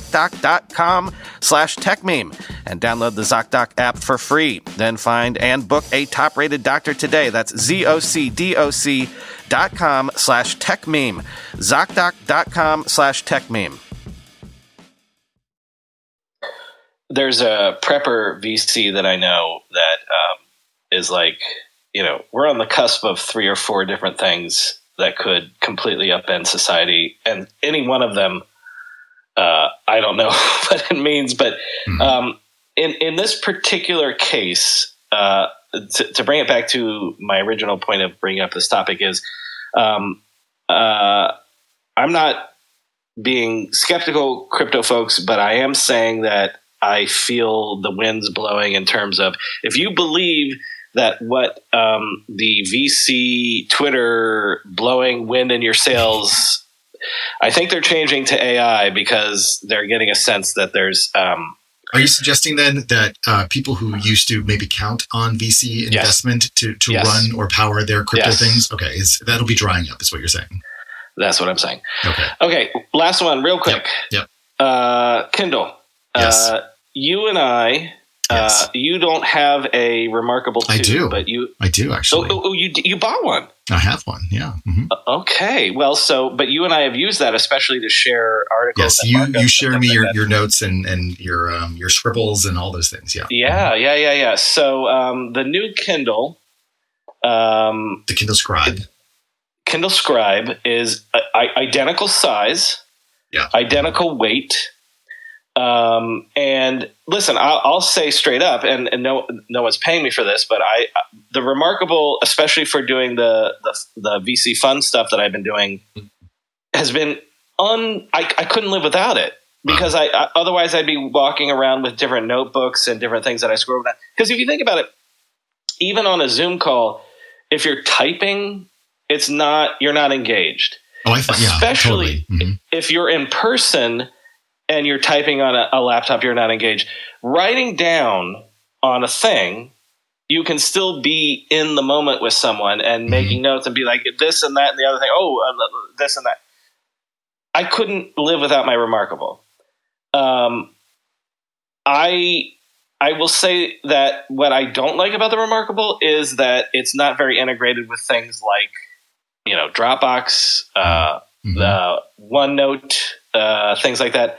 ZocDoc.com slash TechMeme and download the ZocDoc app for free. Then find and book a top rated doctor today. That's Z-O-C-D-O-C dot com slash TechMeme. ZocDoc.com slash TechMeme. There's a prepper VC that I know that um, is like, you know, we're on the cusp of three or four different things that could completely upend society, and any one of them uh, I don't know [LAUGHS] what it means, but mm-hmm. um, in in this particular case, uh, to, to, bring it back to my original point of bringing up this topic is, um, uh, I'm not being skeptical, crypto folks, but I am saying that I feel the winds blowing in terms of if you believe that what um, the VC Twitter blowing wind in your sails I think they're changing to AI because they're getting a sense that there's. Um, Are you suggesting then that uh, people who used to maybe count on VC investment yes. to, to yes. run or power their crypto yes. things? Okay, is that'll be drying up? Is what you're saying? That's what I'm saying. Okay. Okay. Last one, real quick. Yep. yep. Uh, Kindle. Yes. Uh, you and I Yes. Uh, you don't have a remarkable. I do, but you. I do actually. Oh, oh, you you bought one. I have one. Yeah. Mm-hmm. Uh, okay. Well, so but you and I have used that especially to share articles. Yes, you you share me your, your notes and and your um, your scribbles and all those things. Yeah. Yeah, yeah, yeah, yeah. So um, the new Kindle, um, the Kindle Scribe. Kindle Scribe is a, a, identical size. Yeah. Identical weight um, and listen, I'll, I'll, say straight up, and, and, no, no one's paying me for this, but I, the remarkable, especially for doing the, the, the VC fund stuff that I've been doing, has been un. I, I couldn't live without it because I, I, otherwise I'd be walking around with different notebooks and different things that I scroll down. Because if you think about it, even on a Zoom call, if you're typing, it's not you're not engaged. Oh, I thought, especially yeah, totally. mm-hmm. if you're in person and you're typing on a, a laptop, you're not engaged. Writing down on a thing, you can still be in the moment with someone and mm-hmm. making notes and be like this and that and the other thing. Oh, uh, this and that. I couldn't live without my remarkable. Um, I I will say that what I don't like about the remarkable is that it's not very integrated with things like you know Dropbox, uh, mm-hmm. the OneNote, uh, things like that.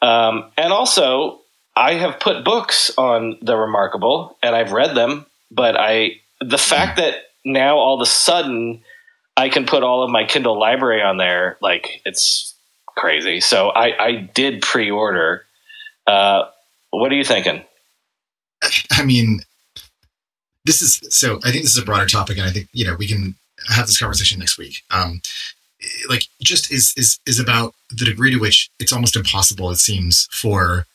Um, and also, I have put books on the Remarkable, and I've read them. But I, the fact that now all of a sudden I can put all of my Kindle library on there, like it's crazy. So I, I did pre-order. Uh, what are you thinking? [LAUGHS] I mean, this is so. I think this is a broader topic, and I think you know we can have this conversation next week. Um, like just is is is about the degree to which it's almost impossible it seems for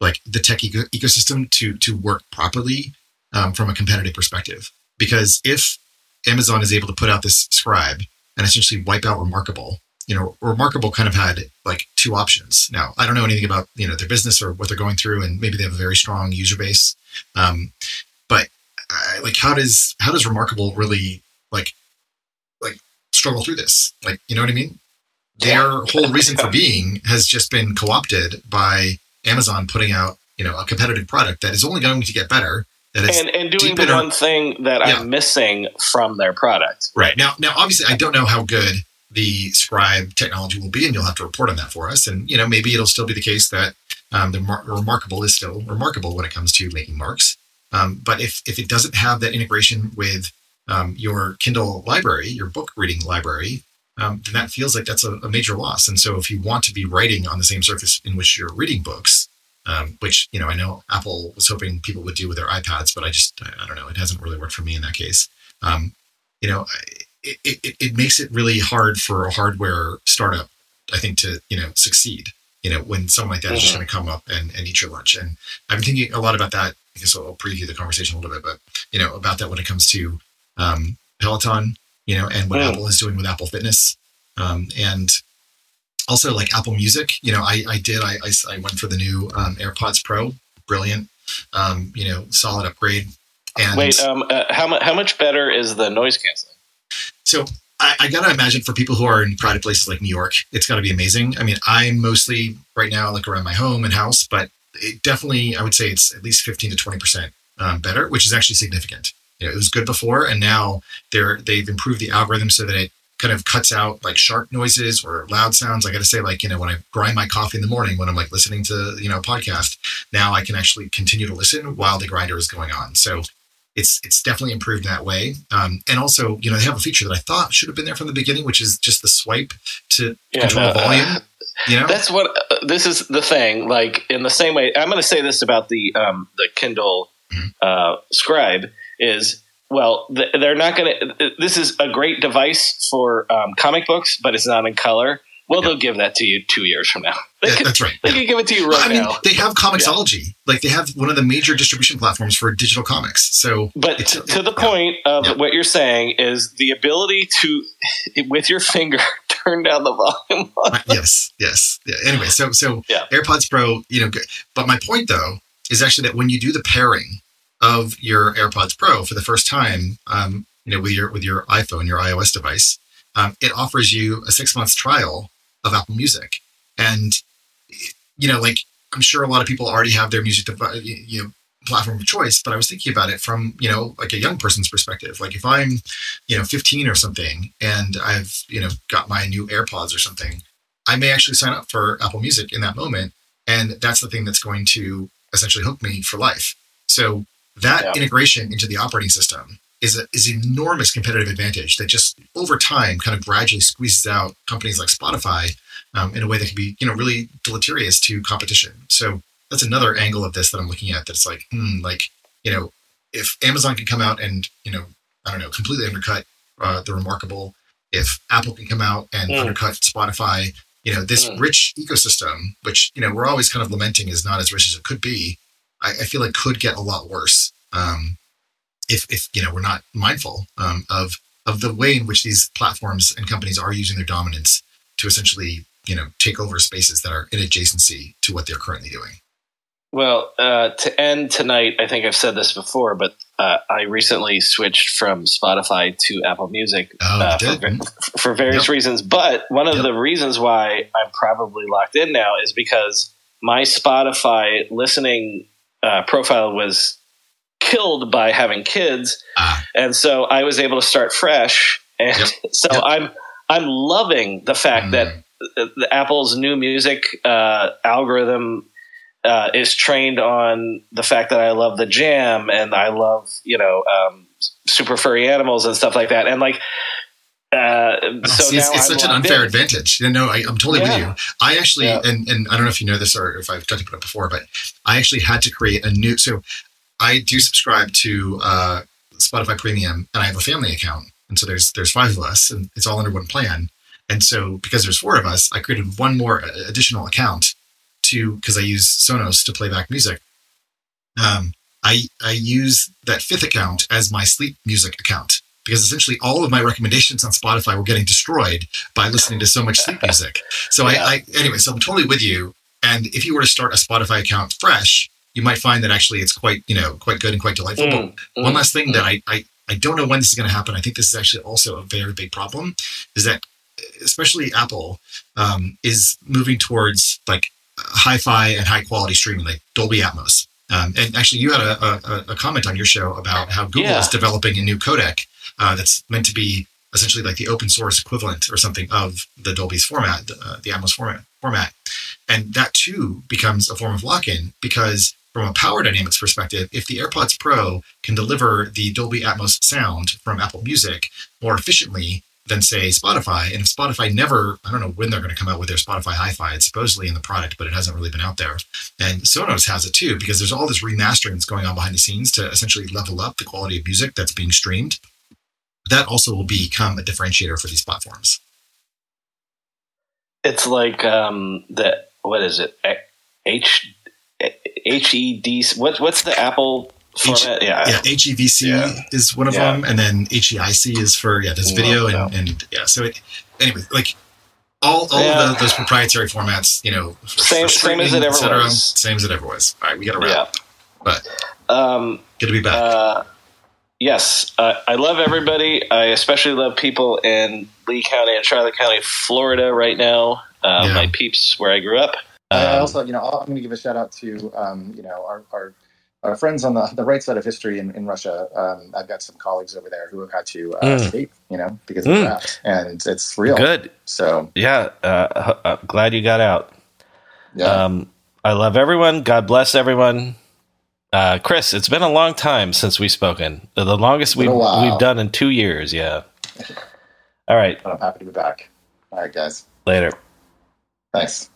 like the tech eco- ecosystem to to work properly um, from a competitive perspective. Because if amazon is able to put out this scribe and essentially wipe out remarkable you know remarkable kind of had like two options. Now i don't know anything about you know their business or what they're going through and maybe they have a very strong user base. Um, but uh, like how does how does remarkable really like like struggle through this. Like, you know what I mean? Their whole reason for [LAUGHS] being has just been co-opted by Amazon putting out, you know, a competitive product that is only going to get better. That is and, and doing the one thing that yeah. I'm missing from their product. Right. Now now obviously I don't know how good the scribe technology will be, and you'll have to report on that for us. And you know, maybe it'll still be the case that um, the mar- remarkable is still remarkable when it comes to making marks. Um, but if if it doesn't have that integration with um, your Kindle library, your book reading library, um, then that feels like that's a, a, major loss. And so, if you want to be writing on the same surface in which you're reading books, um, which you know I know Apple was hoping people would do with their iPads, but I just I, I don't know, it hasn't really worked for me in that case. Um, you know, it, it, it makes it really hard for a hardware startup, I think, to you know succeed. you know, when someone like that mm-hmm. is just mm-hmm. going to come up and, and eat your lunch. And I've been thinking a lot about that. I guess I'll preview the conversation a little bit, but you know, about that when it comes to um, Peloton, you know, and what. Apple is doing with Apple Fitness, um, and also like Apple Music. You know, I, I did I, I, I went for the new um, AirPods Pro, brilliant, um, you know, solid upgrade. And wait, um, uh, how much how much better is the noise canceling? So I, I, gotta imagine for people who are in crowded places like New York, it's gotta be amazing. I mean, I'm mostly right now like around my home and house, but it definitely I would say it's at least 15 to 20 percent um, better, which is actually significant. You know, it was good before, and now they're they've improved the algorithm so that it kind of cuts out like sharp noises or loud sounds. I got to say, like you know, when I grind my coffee in the morning when I'm like listening to you know a podcast, now I can actually continue to listen while the grinder is going on. So it's it's definitely improved in that way. Um, and also, you know, they have a feature that I thought should have been there from the beginning, which is just the swipe to yeah, control no, volume. Uh, you know, that's what uh, this is the thing. Like in the same way, I'm going to say this about the um, the Kindle mm-hmm. uh, Scribe is well, they're not going to. This is a great device for um, comic books, but it's not in color. Well, they'll give that to you two years from now. [LAUGHS] They yeah, can, that's right. They yeah. can give it to you right I mean, now. They have Comixology. Yeah. Like they have one of the major distribution platforms for digital comics. So, but to, to the point of what you're saying is the ability to, [LAUGHS] with your finger, [LAUGHS] turn down the volume. yes, yes. Yeah. Anyway, so so Yeah. AirPods Pro, you know, but my point though is actually that when you do the pairing of your AirPods Pro for the first time, um, you know, with your with your iPhone, your iOS device, um, it offers you a six months trial of Apple Music. And, you know, like I'm sure a lot of people already have their music device, you know, platform of choice, but I was thinking about it from, you know, like a young person's perspective. Like if I'm, you know, 15 or something and I've, you know, got my new AirPods or something, I may actually sign up for Apple Music in that moment. And that's the thing that's going to essentially hook me for life. So that yeah. integration into the operating system is a, is an enormous competitive advantage that just over time kind of gradually squeezes out companies like Spotify um, in a way that can be you know really deleterious to competition. So that's another angle of this that I'm looking at. That's like, hmm, like you know, if Amazon can come out and you know, I don't know, completely undercut uh, the reMarkable, if Apple can come out and mm. undercut Spotify, you know, this mm. rich ecosystem, which you know we're always kind of lamenting is not as rich as it could be, I, I feel like could get a lot worse. Um, if if you know we're not mindful um, of of the way in which these platforms and companies are using their dominance to essentially you know take over spaces that are in adjacency to what they're currently doing. Well, uh, to end tonight, I think I've said this before, but uh, I recently switched from Spotify to Apple Music oh, uh, for, for, various yep. reasons. But one of yep. the reasons why I'm probably locked in now is because my Spotify listening uh, profile was killed by having kids, ah. and so I was able to start fresh. And yep. [LAUGHS] so yep. I'm I'm loving the fact mm. that the, Apple's new music uh, algorithm uh, is trained on the fact that I love the jam and I love you know um, super furry animals and stuff like that, and like. Uh, so it's, it's such an unfair advantage. You know, I, am totally yeah. with you. I actually, yeah. and, and I don't know if you know this or if I've talked about it before, but I actually had to create a new. So I do subscribe to uh, Spotify Premium, and I have a family account, and so there's there's five of us, and it's all under one plan. And so because there's four of us, I created one more uh, additional account to because I use Sonos to play back music. Um, I I use that fifth account as my sleep music account because essentially all of my recommendations on Spotify were getting destroyed by listening to so much sleep music. So yeah. I, I anyway, so I'm totally with you. And if you were to start a Spotify account fresh, you might find that actually it's quite you know quite good and quite delightful. Mm, but mm, one last thing mm. that I, I I don't know when this is going to happen. I think this is actually also a very big problem. Is that especially Apple um, is moving towards like hi-fi and high quality streaming, like Dolby Atmos. Um, and actually, you had a, a, a, comment on your show about how Google yeah. is developing a new codec uh, that's meant to be essentially like the open source equivalent or something of the Dolby's format, the, uh, the Atmos format. Format, and that too becomes a form of lock-in because from a power dynamics perspective, if the AirPods Pro can deliver the Dolby Atmos sound from Apple Music more efficiently than, say, Spotify, and if Spotify never, I don't know when they're going to come out with their Spotify Hi Fi, it's supposedly in the product, but it hasn't really been out there. And Sonos has it too, because there's all this remastering that's going on behind the scenes to essentially level up the quality of music that's being streamed. That also will become a differentiator for these platforms it's like um, the what is it? H H E D. What what's the Apple format? H, yeah, yeah. HEVC yeah. is one of yeah. them, and then HEIC is for yeah, this video and, and yeah. So it, anyway, like all all yeah. of the, those proprietary formats, you know, same same as it ever was. Same as it ever was. All right, we got to wrap. Yeah. But um, good to be back. Uh, yes, uh, I love everybody. I especially love people in Lee County and Charlotte County, Florida, right now. Uh, yeah. My peeps, where I grew up. Um, I also, you know, I'm going to give a shout out to, um, you know, our, our, our friends on the, the right side of history in, in Russia. Um, I've got some colleagues over there who have had to uh, mm. escape, you know, because of mm. that, and it's real. Good. So yeah, uh, uh, glad you got out. Yeah. Um, I love everyone. God bless everyone. Uh, Chris, it's been a long time since we've spoken. The longest we've we've done in two years. Yeah. All right. I'm happy to be back. All right, guys. Later. Thanks.